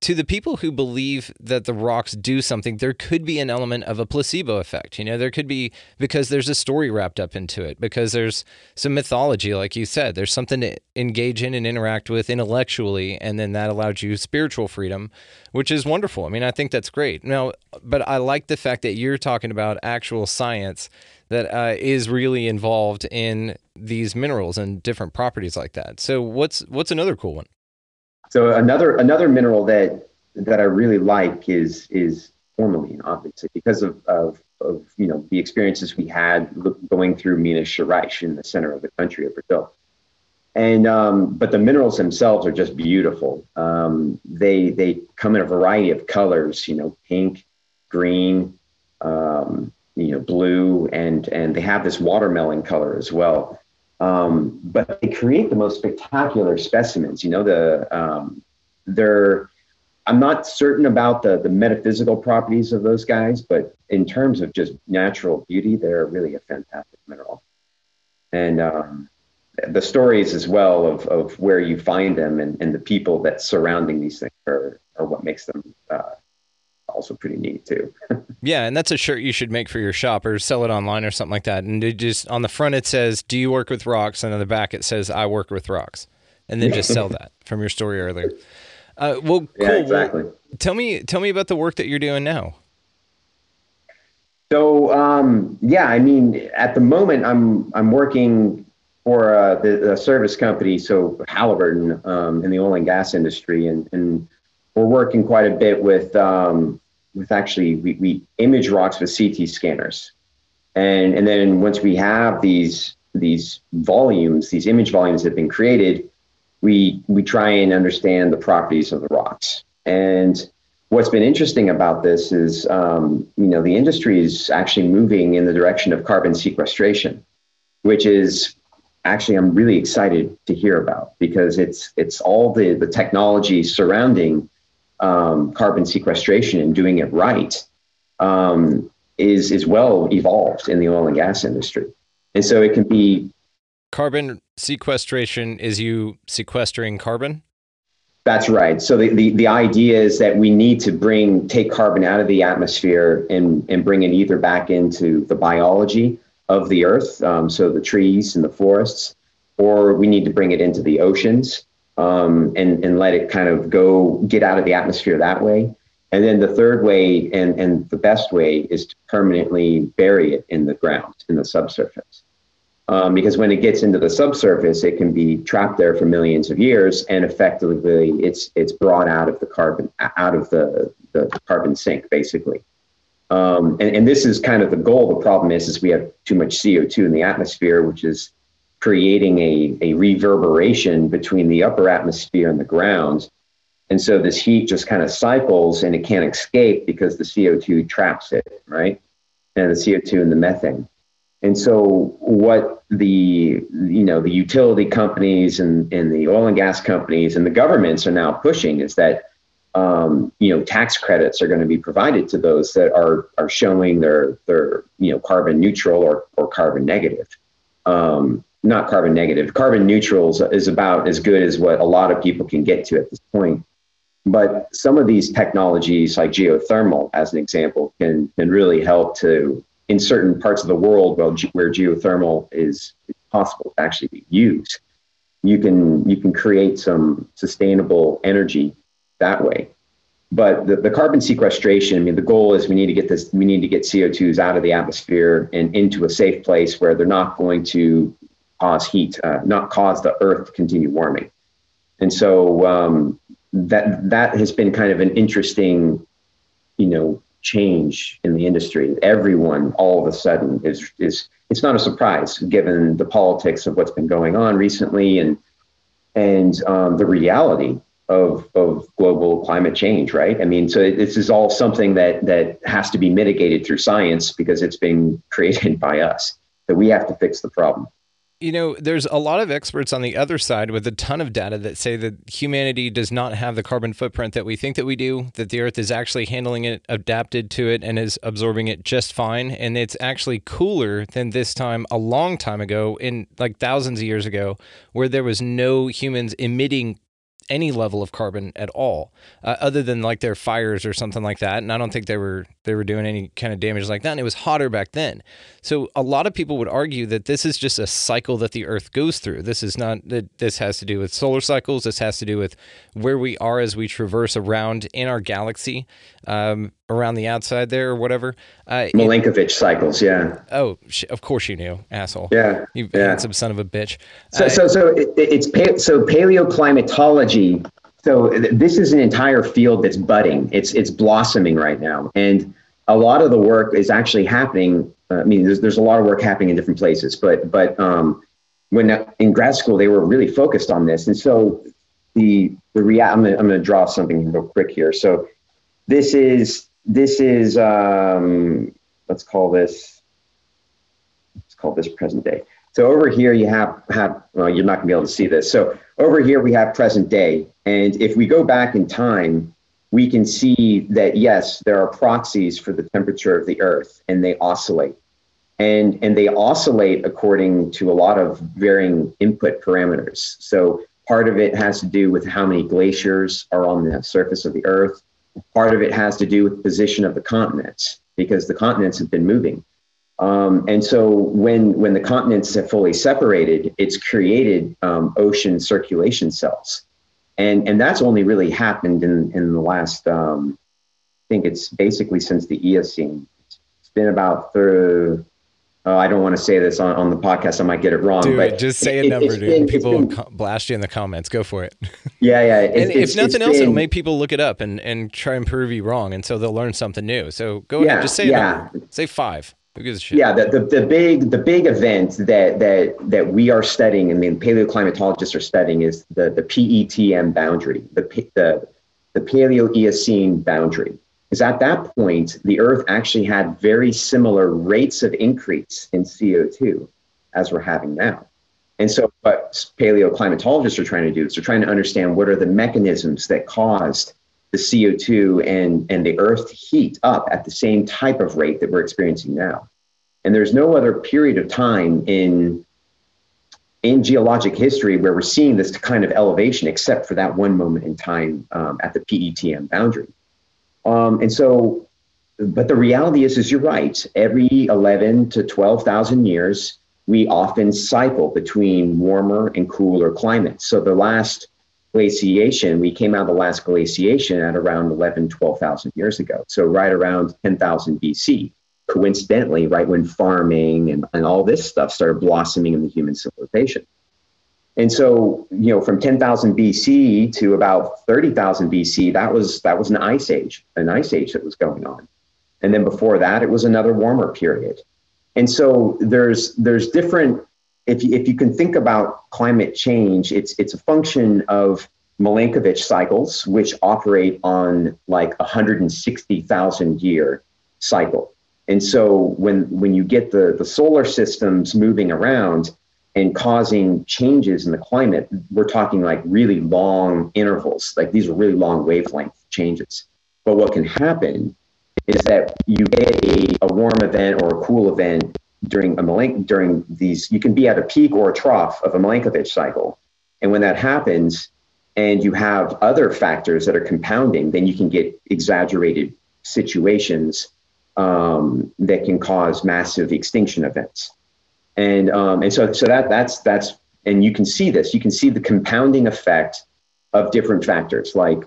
to the people who believe that the rocks do something, there could be an element of a placebo effect. You know, there could be because there's a story wrapped up into it, because there's some mythology, like you said, there's something to engage in and interact with intellectually, and then that allows you spiritual freedom, which is wonderful. I mean, I think that's great. Now, but I like the fact that you're talking about actual science that uh, is really involved in these minerals and different properties like that. So, what's what's another cool one? So another another mineral that that I really like is is tourmaline, obviously, because of, of of you know the experiences we had going through Minas Gerais in the center of the country of Brazil. And um, but the minerals themselves are just beautiful. Um, they they come in a variety of colors, you know, pink, green, um, you know, blue, and and they have this watermelon color as well. Um, but they create the most spectacular specimens. You know, the um, they're I'm not certain about the the metaphysical properties of those guys, but in terms of just natural beauty, they're really a fantastic mineral. And um, the stories as well of, of where you find them and, and the people that surrounding these things are, are what makes them uh, also pretty neat too. yeah, and that's a shirt you should make for your shop or sell it online or something like that. And it just on the front it says, "Do you work with rocks?" and on the back it says, "I work with rocks," and then just sell that from your story earlier. Uh, well, cool. Yeah, exactly. Well, tell me, tell me about the work that you're doing now. So um, yeah, I mean, at the moment, I'm I'm working for uh, the, the, service company, so Halliburton um, in the oil and gas industry, and and we're working quite a bit with um, with actually we, we image rocks with CT scanners, and and then once we have these these volumes, these image volumes that have been created, we we try and understand the properties of the rocks. And what's been interesting about this is, um, you know, the industry is actually moving in the direction of carbon sequestration, which is actually I'm really excited to hear about because it's it's all the the technology surrounding um, carbon sequestration and doing it right um, is is well evolved in the oil and gas industry, and so it can be carbon sequestration is you sequestering carbon? That's right. So the, the, the idea is that we need to bring take carbon out of the atmosphere and, and bring it either back into the biology of the earth, um, so the trees and the forests, or we need to bring it into the oceans um, and, and let it kind of go get out of the atmosphere that way. And then the third way and, and the best way is to permanently bury it in the ground, in the subsurface um, because when it gets into the subsurface, it can be trapped there for millions of years, and effectively, it's it's brought out of the carbon out of the the carbon sink, basically. Um, and, and this is kind of the goal. The problem is, is we have too much CO two in the atmosphere, which is creating a, a reverberation between the upper atmosphere and the ground. And so this heat just kind of cycles and it can't escape because the CO2 traps it, right? And the CO2 and the methane. And so what the you know the utility companies and, and the oil and gas companies and the governments are now pushing is that um, you know tax credits are going to be provided to those that are are showing their their you know carbon neutral or, or carbon negative. Um, not carbon negative. Carbon neutral is about as good as what a lot of people can get to at this point. But some of these technologies, like geothermal, as an example, can can really help to in certain parts of the world where, where geothermal is possible to actually be used, you can you can create some sustainable energy that way. But the, the carbon sequestration, I mean, the goal is we need to get this, we need to get CO2s out of the atmosphere and into a safe place where they're not going to cause heat, uh, not cause the earth to continue warming. And so um, that that has been kind of an interesting, you know, change in the industry. Everyone all of a sudden is is it's not a surprise given the politics of what's been going on recently and and um, the reality of of global climate change. Right? I mean, so this is all something that that has to be mitigated through science because it's being created by us. That we have to fix the problem you know, there's a lot of experts on the other side with a ton of data that say that humanity does not have the carbon footprint that we think that we do, that the earth is actually handling it, adapted to it, and is absorbing it just fine. And it's actually cooler than this time a long time ago, in like thousands of years ago, where there was no humans emitting any level of carbon at all, uh, other than like their fires or something like that. And I don't think they were they were doing any kind of damage like that. And it was hotter back then. So a lot of people would argue that this is just a cycle that the Earth goes through. This is not that this has to do with solar cycles. This has to do with where we are as we traverse around in our galaxy, um, around the outside there or whatever. Uh, cycles, yeah. Oh, of course you knew, asshole. Yeah, you yeah. handsome son of a bitch. So, uh, so, so it, it's pa- so paleoclimatology. So this is an entire field that's budding. It's it's blossoming right now, and a lot of the work is actually happening. Uh, I mean, there's, there's a lot of work happening in different places, but but um, when in grad school they were really focused on this, and so the the rea- I'm gonna, I'm gonna draw something real quick here. So this is this is um, let's call this let's call this present day. So over here you have have well you're not gonna be able to see this. So over here we have present day, and if we go back in time, we can see that yes, there are proxies for the temperature of the Earth, and they oscillate, and and they oscillate according to a lot of varying input parameters. So part of it has to do with how many glaciers are on the surface of the Earth. Part of it has to do with position of the continents because the continents have been moving. Um, and so when when the continents have fully separated, it's created um, ocean circulation cells and and that's only really happened in in the last um, I think it's basically since the Eocene. It's been about the uh, I don't want to say this on, on the podcast. I might get it wrong. Dude, but just say it, a number, dude. Been, people been, blast you in the comments. Go for it. Yeah, yeah. and if nothing else, been, it'll make people look it up and, and try and prove you wrong, and so they'll learn something new. So go yeah, ahead, just say yeah. Say five. Who gives a shit? Yeah, the, the, the big the big event that that that we are studying, and the paleoclimatologists are studying, is the the PETM boundary, the the the Paleo-Eocene boundary. Is at that point the Earth actually had very similar rates of increase in CO2 as we're having now. And so, what paleoclimatologists are trying to do is they're trying to understand what are the mechanisms that caused the CO2 and, and the earth to heat up at the same type of rate that we're experiencing now. And there's no other period of time in, in geologic history where we're seeing this kind of elevation except for that one moment in time um, at the PETM boundary. Um, and so, but the reality is, is you're right. Every 11 to 12,000 years, we often cycle between warmer and cooler climates. So the last glaciation, we came out of the last glaciation at around 11, 12,000 years ago. So right around 10,000 BC. Coincidentally, right when farming and, and all this stuff started blossoming in the human civilization. And so, you know, from 10,000 BC to about 30,000 BC, that was that was an ice age, an ice age that was going on. And then before that, it was another warmer period. And so there's there's different if you, if you can think about climate change, it's it's a function of Milankovitch cycles, which operate on like a 160,000 year cycle. And so when when you get the, the solar systems moving around and causing changes in the climate, we're talking like really long intervals. Like these are really long wavelength changes. But what can happen is that you get a, a warm event or a cool event during a Milank during these you can be at a peak or a trough of a Milankovitch cycle. And when that happens and you have other factors that are compounding, then you can get exaggerated situations um, that can cause massive extinction events. And um, and so so that that's that's and you can see this. You can see the compounding effect of different factors like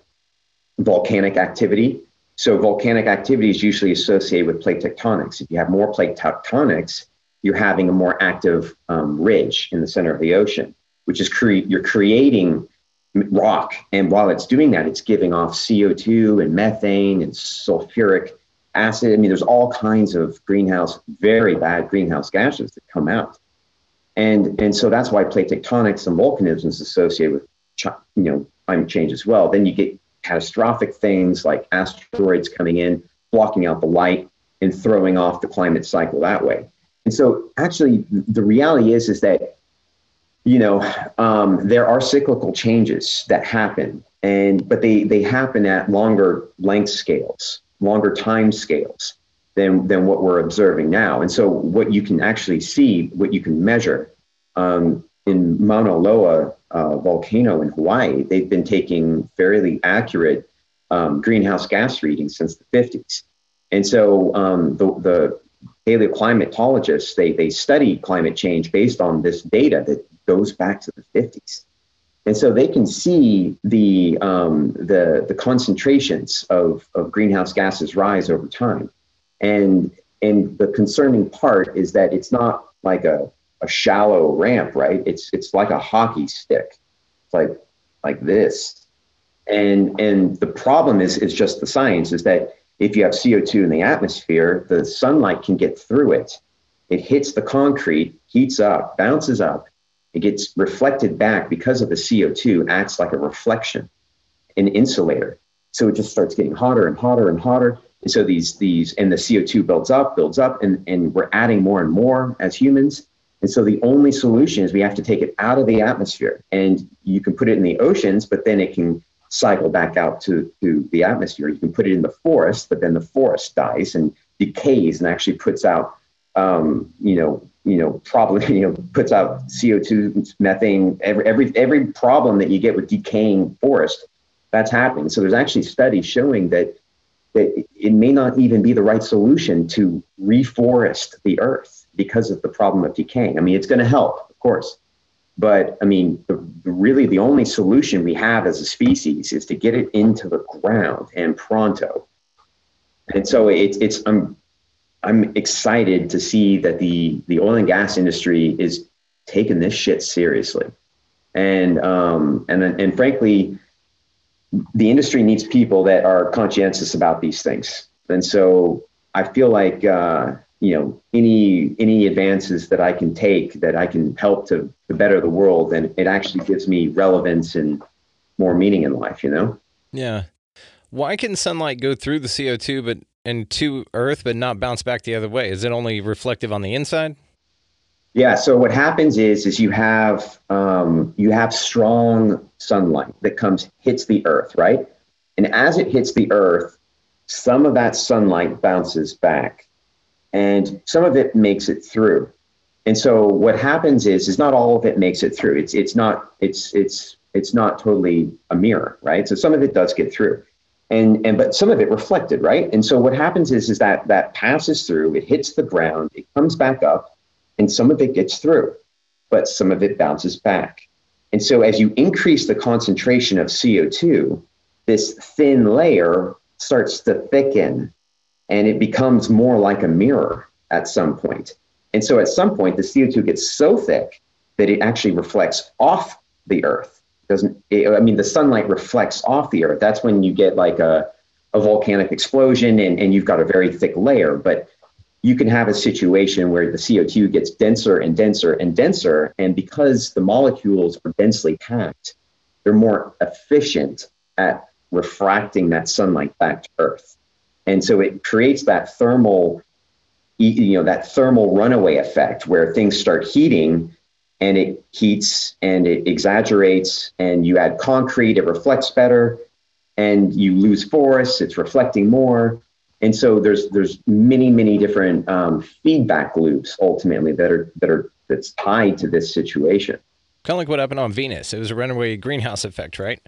volcanic activity, so volcanic activity is usually associated with plate tectonics. If you have more plate tectonics, you're having a more active um, ridge in the center of the ocean, which is cre- you're creating rock. And while it's doing that, it's giving off CO2 and methane and sulfuric acid. I mean, there's all kinds of greenhouse, very bad greenhouse gases that come out. And, and so that's why plate tectonics and volcanism is associated with you know climate change as well. Then you get catastrophic things like asteroids coming in, blocking out the light, and throwing off the climate cycle that way. And so, actually, the reality is is that you know um, there are cyclical changes that happen, and but they they happen at longer length scales, longer time scales than than what we're observing now. And so, what you can actually see, what you can measure um, in Mauna Loa uh, volcano in Hawaii, they've been taking fairly accurate um, greenhouse gas readings since the 50s. And so um, the, the paleoclimatologists, they, they study climate change based on this data that goes back to the 50s. And so they can see the, um, the, the concentrations of, of greenhouse gases rise over time. And, and the concerning part is that it's not like a, a shallow ramp, right? It's it's like a hockey stick. It's like like this. And and the problem is is just the science is that if you have CO2 in the atmosphere, the sunlight can get through it. It hits the concrete, heats up, bounces up, it gets reflected back because of the CO2, acts like a reflection, an insulator. So it just starts getting hotter and hotter and hotter. And so these these and the CO2 builds up, builds up, and, and we're adding more and more as humans. And so the only solution is we have to take it out of the atmosphere. And you can put it in the oceans, but then it can cycle back out to, to the atmosphere. You can put it in the forest, but then the forest dies and decays and actually puts out um, you know, you know, probably you know puts out CO2, methane, every every every problem that you get with decaying forest, that's happening. So there's actually studies showing that that it may not even be the right solution to reforest the earth because of the problem of decaying. I mean, it's going to help, of course, but I mean, the, really the only solution we have as a species is to get it into the ground and pronto. And so it's it's I'm I'm excited to see that the the oil and gas industry is taking this shit seriously, and um, and and frankly, the industry needs people that are conscientious about these things. And so I feel like uh, you know any any advances that I can take that I can help to, to better the world, and it actually gives me relevance and more meaning in life. You know. Yeah. Why can sunlight go through the CO2 but and to Earth, but not bounce back the other way? Is it only reflective on the inside? Yeah. So what happens is, is you have um, you have strong sunlight that comes hits the Earth, right? And as it hits the Earth, some of that sunlight bounces back, and some of it makes it through. And so what happens is, is not all of it makes it through. It's it's not it's it's it's not totally a mirror, right? So some of it does get through and and but some of it reflected right? And so what happens is is that that passes through it hits the ground it comes back up and some of it gets through but some of it bounces back. And so as you increase the concentration of co2 this thin layer starts to thicken and it becomes more like a mirror at some point. And so at some point the co2 gets so thick that it actually reflects off the earth doesn't it, i mean the sunlight reflects off the earth. That's when you get like a, a volcanic explosion and, and you've got a very thick layer but you can have a situation where the co2 gets denser and denser and denser and because the molecules are densely packed they're more efficient at refracting that sunlight back to earth. And so it creates that thermal you know that thermal runaway effect where things start heating and it heats and it exaggerates and you add concrete it reflects better and you lose forests it's reflecting more. And so there's there's many many different um, feedback loops ultimately that are that are that's tied to this situation. Kind of like what happened on venus. It was a runaway greenhouse effect right?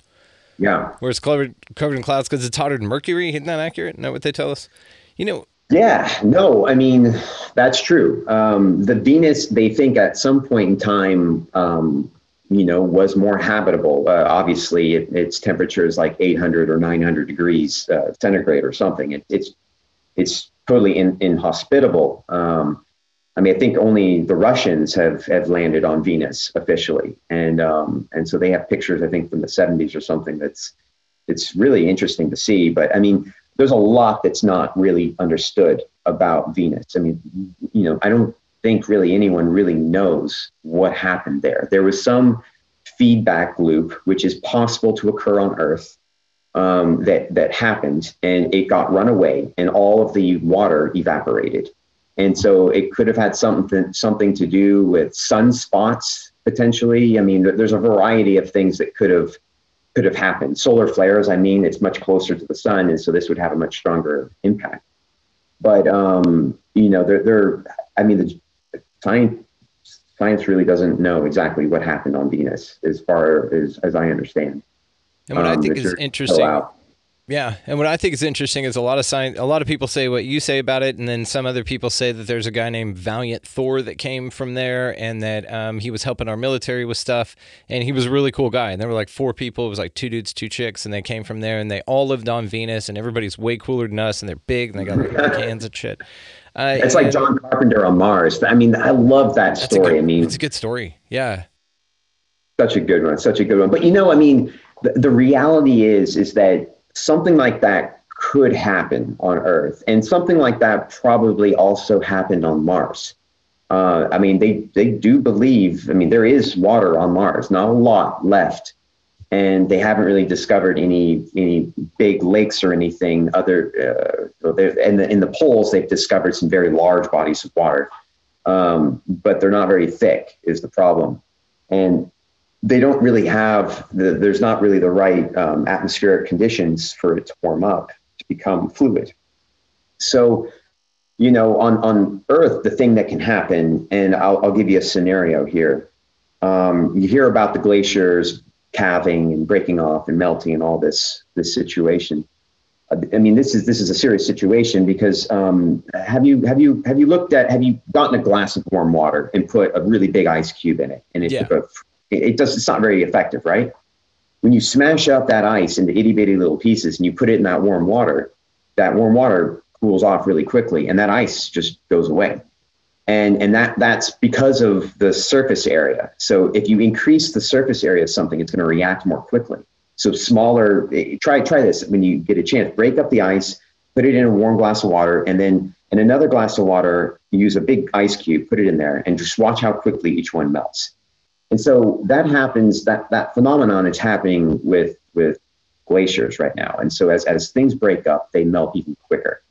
Yeah. Where it's covered covered in clouds because it's hotter than mercury. Isn't that accurate? Know what they tell us? You know yeah, no, I mean, that's true. Um, the Venus, they think at some point in time, um, you know, was more habitable. Uh, obviously, it, its temperature is like 800 or 900 degrees uh, centigrade or something. It, it's it's totally in, inhospitable. Um, I mean, I think only the Russians have have landed on Venus officially, and um, and so they have pictures, I think, from the 70s or something. That's it's really interesting to see. But I mean, there's a lot that's not really understood about Venus. I mean, you know, I don't think really anyone really knows what happened there. There was some feedback loop, which is possible to occur on Earth, um, that that happened, and it got run away, and all of the water evaporated, and so it could have had something something to do with sunspots potentially. I mean, there's a variety of things that could have could have happened. Solar flares, I mean, it's much closer to the sun, and so this would have a much stronger impact. But um, you know, they're, they're I mean, the science science really doesn't know exactly what happened on Venus, as far as as I understand. And what um, I think is interesting. Yeah, and what I think is interesting is a lot of science. A lot of people say what you say about it, and then some other people say that there's a guy named Valiant Thor that came from there, and that um, he was helping our military with stuff, and he was a really cool guy. And there were like four people. It was like two dudes, two chicks, and they came from there, and they all lived on Venus, and everybody's way cooler than us, and they're big, and they got like cans of shit. Uh, it's like John Carpenter on Mars. I mean, I love that story. Good, I mean, it's a good story. Yeah, such a good one. Such a good one. But you know, I mean, the, the reality is, is that something like that could happen on Earth, and something like that probably also happened on Mars. Uh, I mean, they they do believe. I mean, there is water on Mars, not a lot left, and they haven't really discovered any any big lakes or anything. Other uh, in the in the poles, they've discovered some very large bodies of water, um, but they're not very thick. Is the problem, and they don't really have the, there's not really the right um, atmospheric conditions for it to warm up to become fluid. So, you know, on on Earth, the thing that can happen, and I'll, I'll give you a scenario here. Um, you hear about the glaciers calving and breaking off and melting and all this this situation. I mean, this is this is a serious situation because um, have you have you have you looked at have you gotten a glass of warm water and put a really big ice cube in it and it Yeah. took a it does it's not very effective, right? When you smash up that ice into itty bitty little pieces and you put it in that warm water, that warm water cools off really quickly and that ice just goes away. And and that that's because of the surface area. So if you increase the surface area of something, it's going to react more quickly. So smaller eh, try try this when you get a chance. Break up the ice, put it in a warm glass of water, and then in another glass of water, use a big ice cube, put it in there, and just watch how quickly each one melts. And so that happens, that, that phenomenon is happening with, with glaciers right now. And so as, as things break up, they melt even quicker.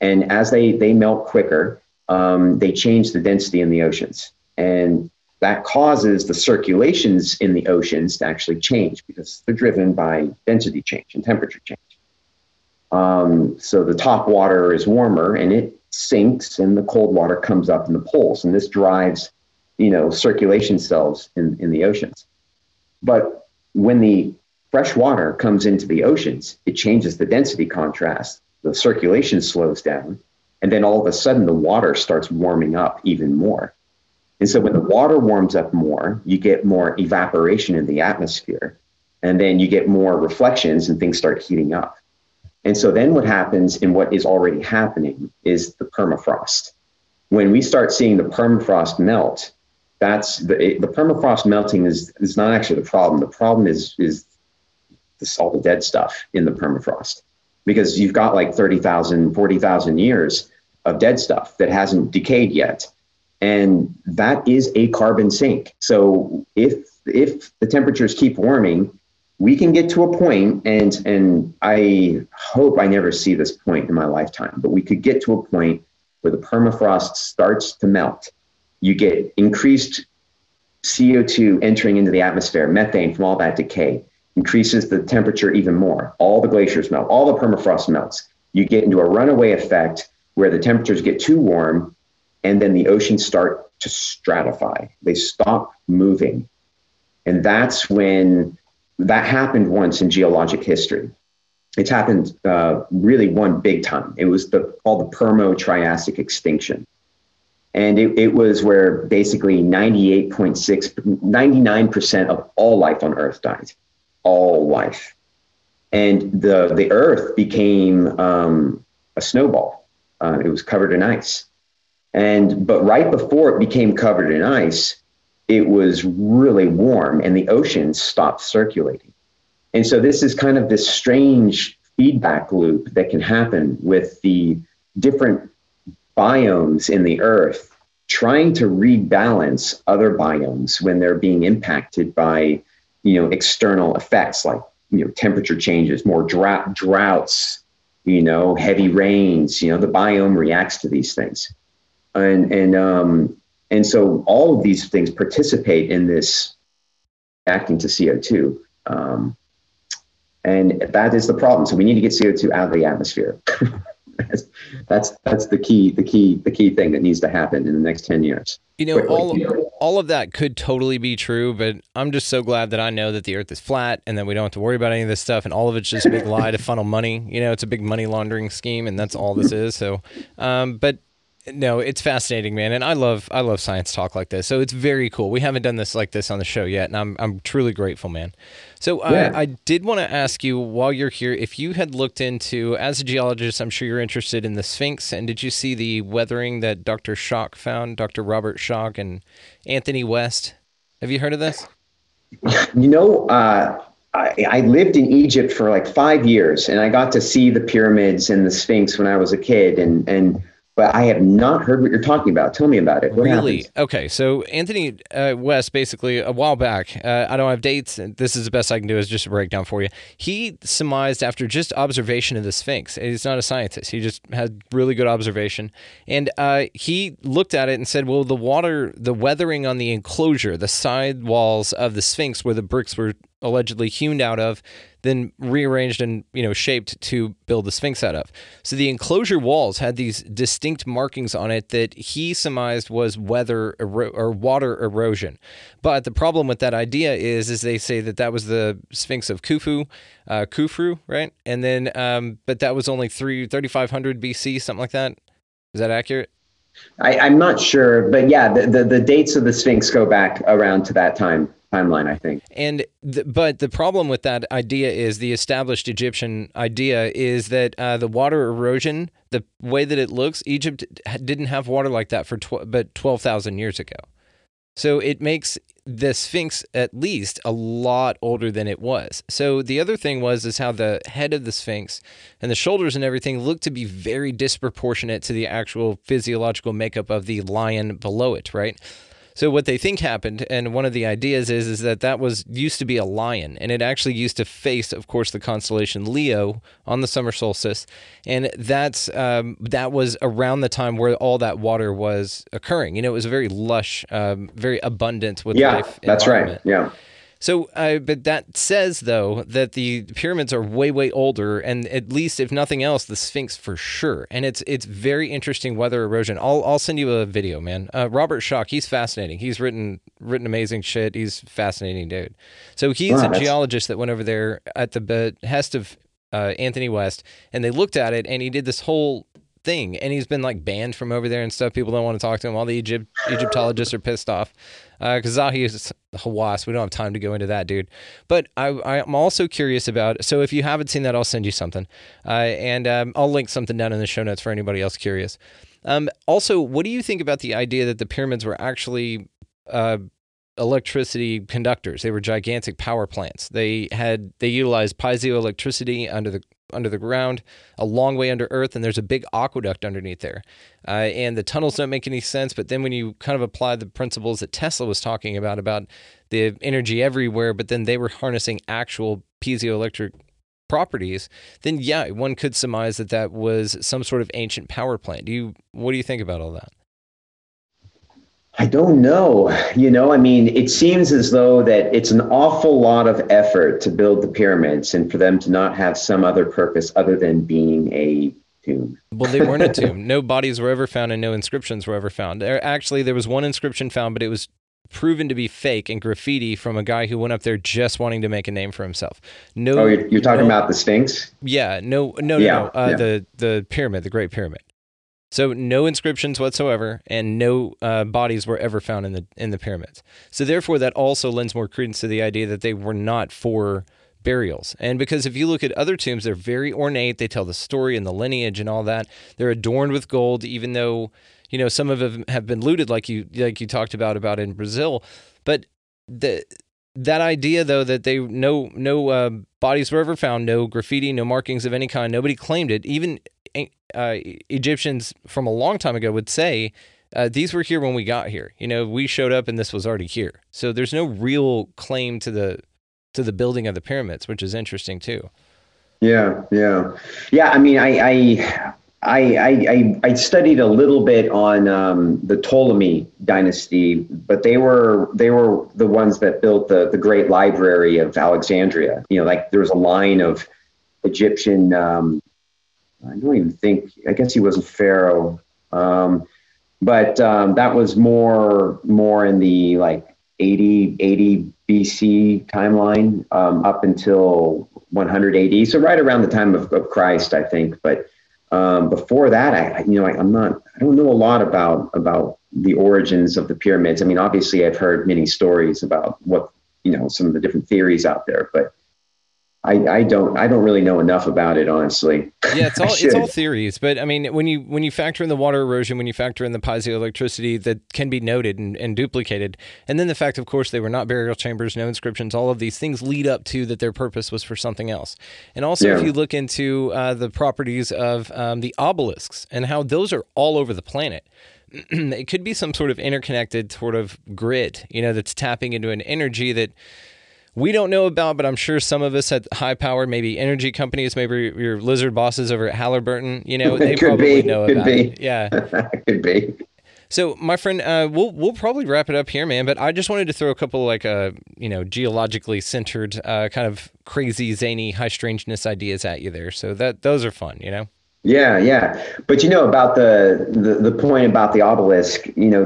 And as they, they melt quicker, um, they change the density in the oceans. And that causes the circulations in the oceans to actually change because they're driven by density change and temperature change. Um, so the top water is warmer and it sinks and the cold water comes up in the poles. And this drives you know, circulation cells in, in the oceans. But when the fresh water comes into the oceans, it changes the density contrast, the circulation slows down, and then all of a sudden the water starts warming up even more. And so when the water warms up more, you get more evaporation in the atmosphere, and then you get more reflections and things start heating up. And so then what happens and what is already happening is the permafrost. When we start seeing the permafrost melt, that's the, the permafrost melting is, is not actually the problem. The problem is, is all the dead stuff in the permafrost because you've got like 30,000, 40,000 years of dead stuff that hasn't decayed yet. And that is a carbon sink. So if, if the temperatures keep warming, we can get to a point and, and I hope I never see this point in my lifetime, but we could get to a point where the permafrost starts to melt you get increased CO2 entering into the atmosphere, methane from all that decay, increases the temperature even more. All the glaciers melt, all the permafrost melts. You get into a runaway effect where the temperatures get too warm and then the oceans start to stratify. They stop moving. And that's when that happened once in geologic history. It's happened uh, really one big time. It was the, called the Permo-Triassic extinction and it, it was where basically 98.6 99% of all life on earth died. All life. And the the earth became um, a snowball. Uh, it was covered in ice. And but right before it became covered in ice it was really warm and the oceans stopped circulating. And so this is kind of this strange feedback loop that can happen with the different biomes in the earth trying to rebalance other biomes when they're being impacted by you know external effects like you know temperature changes more drought droughts you know heavy rains you know the biome reacts to these things. And and um and so all of these things participate in this acting to co2 um, and that is the problem. So we need to get co2 out of the atmosphere that's, that's that's the key the key the key thing that needs to happen in the next 10 years You know, Quickly. all all of that could totally be true, but I'm just so glad that I know that the Earth is flat and that we don't have to worry about any of this stuff, and all of it's just a big lie to funnel money. You know, it's a big money laundering scheme, and that's all this is. So, um, but no, it's fascinating, man, and I love I love science talk like this. So it's very cool. We haven't done this like this on the show yet, and I'm I'm truly grateful, man. So Yeah. I, I did want to ask you while you're here if you had looked into as a geologist, I'm sure you're interested in the Sphinx, and did you see the weathering that Dr. Schoch found, Dr. Robert Schoch and Anthony West? Have you heard of this? You know, uh, I, I lived in Egypt for like five years, and I got to see the pyramids and the Sphinx when I was a kid, and and but I have not heard what you're talking about. Tell me about it. What really? happens? Okay. So Anthony uh, West, basically a while back, uh, I don't have dates. and This is the best I can do is just a breakdown for you. He surmised after just observation of the Sphinx. He's not a scientist. He just had really good observation, and uh, he looked at it and said, "Well, the water, the weathering on the enclosure, the side walls of the Sphinx, where the bricks were allegedly hewn out of." Then rearranged and you know shaped to build the Sphinx out of. So the enclosure walls had these distinct markings on it that he surmised was weather ero- or water erosion. But the problem with that idea is, is they say that that was the Sphinx of Khufu, uh, right? And then, um, but that was only three thirty five hundred BC, something like that. Is that accurate? I, I'm not sure, but yeah, the, the the dates of the Sphinx go back around to that time timeline, I think. And the, but the problem with that idea is the established Egyptian idea is that uh, the water erosion, the way that it looks, Egypt didn't have water like that for tw- but twelve thousand years ago. So it makes the Sphinx at least a lot older than it was. So the other thing was is how the head of the Sphinx and the shoulders and everything looked to be very disproportionate to the actual physiological makeup of the lion below it, right? So what they think happened, and one of the ideas is, is that that was used to be a lion, and it actually used to face, of course, the constellation Leo on the summer solstice, and that's um, that was around the time where all that water was occurring. You know, it was a very lush, um, very abundant with Yeah, life. Yeah, that's right. Yeah. So, uh, but that says though that the pyramids are way, way older, and at least if nothing else, the Sphinx for sure. And it's it's very interesting weather erosion. I'll I'll send you a video, man. Uh, Robert Schoch, he's fascinating. He's written written amazing shit. He's a fascinating dude. So he's Wow, a that's- geologist that went over there at the behest of uh, Anthony West, and they looked at it, and he did this whole thing, and he's been like banned from over there and stuff. People don't want to talk to him. All the Egypt Egyptologists are pissed off because Zahi is Hawass. We don't have time to go into that, dude. But I, I'm also curious about. So if you haven't seen that, I'll send you something, uh, and um, I'll link something down in the show notes for anybody else curious. Um, also, what do you think about the idea that the pyramids were actually uh, electricity conductors? They were gigantic power plants. They had they utilized piezoelectricity under the under the ground, a long way under earth, and there's a big aqueduct underneath there. Uh, and the tunnels don't make any sense. But then when you kind of apply the principles that Tesla was talking about about the energy everywhere, but then they were harnessing actual piezoelectric properties, then yeah, one could surmise that that was some sort of ancient power plant. Do you what do you think about all that? I don't know. You know, I mean, it seems as though that it's an awful lot of effort to build the pyramids and for them to not have some other purpose other than being a tomb. Well, they weren't a tomb. No bodies were ever found, and no inscriptions were ever found. There, actually, there was one inscription found, but it was proven to be fake and graffiti from a guy who went up there just wanting to make a name for himself. No, Oh, you're, you're talking no- about the Sphinx? Yeah, no, no, no, Yeah, no. Uh, yeah. The the pyramid, the Great Pyramid. So no inscriptions whatsoever, and no uh, bodies were ever found in the in the pyramids. So therefore, that also lends more credence to the idea that they were not for burials. And because if you look at other tombs, they're very ornate. They tell the story and the lineage and all that. They're adorned with gold, even though you know some of them have been looted, like you like you talked about about in Brazil. But the that idea though that they no no uh, bodies were ever found, no graffiti, no markings of any kind, nobody claimed it. Even uh, Egyptians from a long time ago would say uh, these were here when we got here. You know, we showed up and this was already here. So there's no real claim to the to the building of the pyramids, which is interesting too. Yeah, yeah, yeah. I mean, I, I, I, I, I- studied a little bit on um, the Ptolemy dynasty, but they were they were the ones that built the the great library of Alexandria. You know, like there was a line of Egyptian. Um, I don't even think. I guess he was a pharaoh, um, but um, that was more more in the like 80 80 BC timeline um, up until 100 AD. So right around the time of, of Christ, I think. But um, before that, I you know I, I'm not. I don't know a lot about about the origins of the pyramids. I mean, obviously, I've heard many stories about what you know some of the different theories out there, but I, I don't I don't really know enough about it honestly. Yeah, it's all it's all theories, but I mean, when you when you factor in the water erosion, when you factor in the piezoelectricity that can be noted and, and duplicated, and then the fact, of course, they were not burial chambers, no inscriptions, all of these things lead up to that their purpose was for something else. And also, if you look into uh, the properties of um, the obelisks and how those are all over the planet. it could be some sort of interconnected sort of grid, you know, that's tapping into an energy that we don't know about, but I'm sure some of us at high power, maybe energy companies, maybe your lizard bosses over at Halliburton, you know, they probably be, know could about be. it. Yeah. Could be. So, my friend, uh, we'll we'll probably wrap it up here, man. But I just wanted to throw a couple like uh, you know, geologically centered, uh, kind of crazy, zany, high strangeness ideas at you there. So that those are fun, you know. Yeah, yeah. But you know about the, the the point about the obelisk, you know,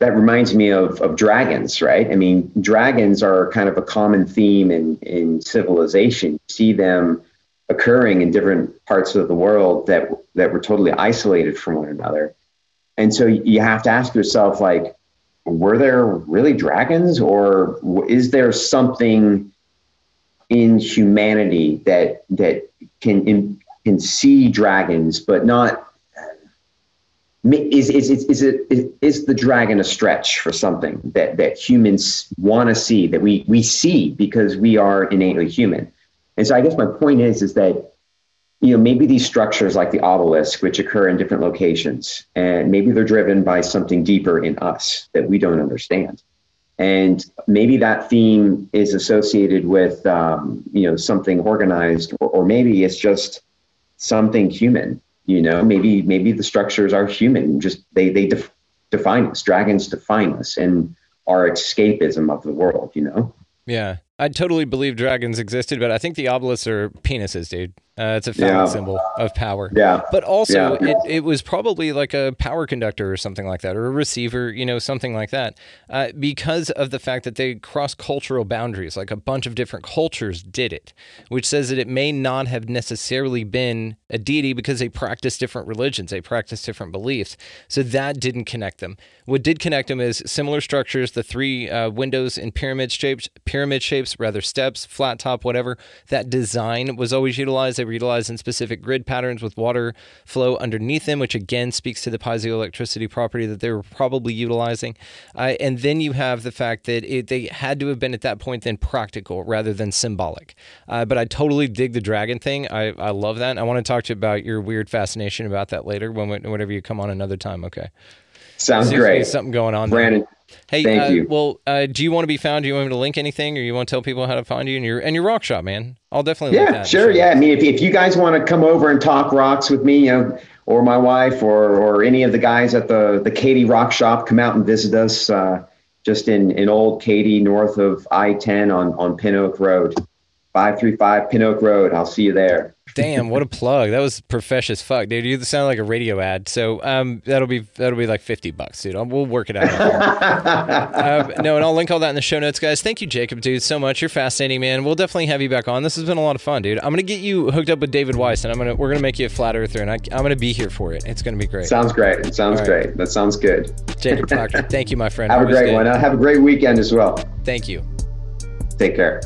that reminds me of of dragons, right? I mean, dragons are kind of a common theme in in civilization. You see them occurring in different parts of the world that that were totally isolated from one another. And so you have to ask yourself like were there really dragons or is there something in humanity that that can can see dragons, but not. Is is is is it is, the dragon a stretch for something that that humans want to see that we we see because we are innately human, and so I guess my point is is that you know maybe these structures like the obelisk which occur in different locations and maybe they're driven by something deeper in us that we don't understand and maybe that theme is associated with um, you know something organized or, or maybe it's just something human you know? Maybe maybe the structures are human just they they def- define us dragons define us and our escapism of the world you know? Yeah, I totally believe dragons existed, but I think the obelisks are penises, dude. Uh, it's a phallic Yeah. symbol of power. Yeah. But also, Yeah. it, it was probably like a power conductor or something like that, or a receiver, you know, something like that, uh, because of the fact that they cross cultural boundaries. Like a bunch of different cultures did it, which says that it may not have necessarily been a deity because they practiced different religions, they practiced different beliefs. So that didn't connect them. What did connect them is similar structures, the three uh, windows in pyramid shapes, pyramid shapes, rather steps, flat top, whatever. That design was always utilized. They were utilized in specific grid patterns with water flow underneath them, which again speaks to the piezoelectricity property that they were probably utilizing. Uh, and then you have the fact that it, they had to have been at that point then practical rather than symbolic. Uh, but I totally dig the dragon thing. I, I love that. I want to talk to you about your weird fascination about that later when whenever you come on another time. Okay. sounds great Something going on. there. Hey, Thank uh, you. Well, uh, do you want to be found? Do you want me to link anything, or you want to tell people how to find you and your and your rock shop, man? I'll definitely. link that Yeah, sure. Yeah, I mean, if, if you guys want to come over and talk rocks with me, you know, or my wife, or or any of the guys at the the Katy Rock Shop, come out and visit us. Uh, just in in Old Katy, north of I ten on on Pin Oak Road, five three five Pin Oak Road. I'll see you there. Damn, what a plug! That was profesh as fuck, dude. You sound like a radio ad. So um, that'll be that'll be like fifty bucks, dude. I'll, we'll work it out. uh, no, and I'll link all that in the show notes, guys. Thank you, Jacob, dude, so much. You're fascinating, man. We'll definitely have you back on. This has been a lot of fun, dude. I'm gonna get you hooked up with David Weiss, and I'm gonna we're gonna make you a flat earther, and I, I'm gonna be here for it. It's gonna be great. Sounds great. It sounds right. great. That sounds good. Jacob Proctor, thank you, my friend. Have a great good. one. Have a great weekend as well. Thank you. Take care.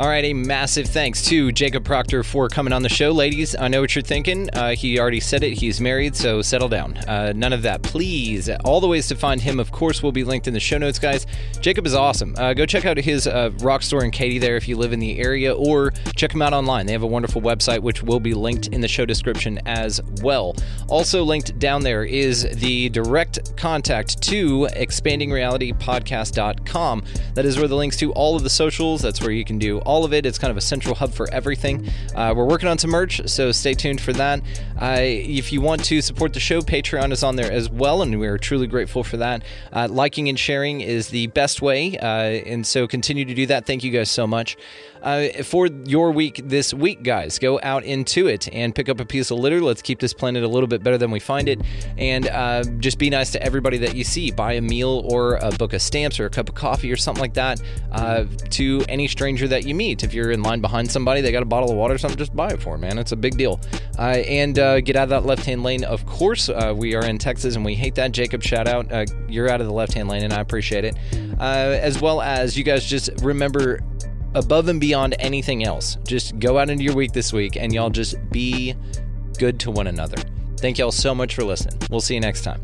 All right, a massive thanks to Jacob Proctor for coming on the show. Ladies, I know what you're thinking. Uh, he already said it. He's married, so settle down. Uh, none of that, please. All the ways to find him, of course, will be linked in the show notes, guys. Jacob is awesome. Uh, go check out his uh, rock store in Katy there if you live in the area, or check him out online. They have a wonderful website, which will be linked in the show description as well. Also, linked down there is the direct contact to expandingrealitypodcast.com. That is where the links to all of the socials. That's where you can do all of it. It's kind of a central hub for everything. Uh, we're working on some merch, so stay tuned for that. Uh, if you want to support the show, Patreon is on there as well, and we are truly grateful for that. Uh, liking and sharing is the best way, uh, and so continue to do that. Thank you guys so much. Uh, for your week this week, guys, go out into it and pick up a piece of litter. Let's keep this planet a little bit better than we find it, and uh, just be nice to everybody that you see. Buy a meal or a book of stamps or a cup of coffee or something like that uh, to any stranger that you meet. If you're in line behind somebody, they got a bottle of water or something, just buy it for them, man. It's a big deal. And uh, get out of that left hand lane, of course. Uh, we are in Texas and we hate that. Jacob, shout out. Uh, you're out of the left hand lane and I appreciate it. Uh, as well as you guys just remember above and beyond anything else, just go out into your week this week and y'all just be good to one another. Thank y'all so much for listening. We'll see you next time.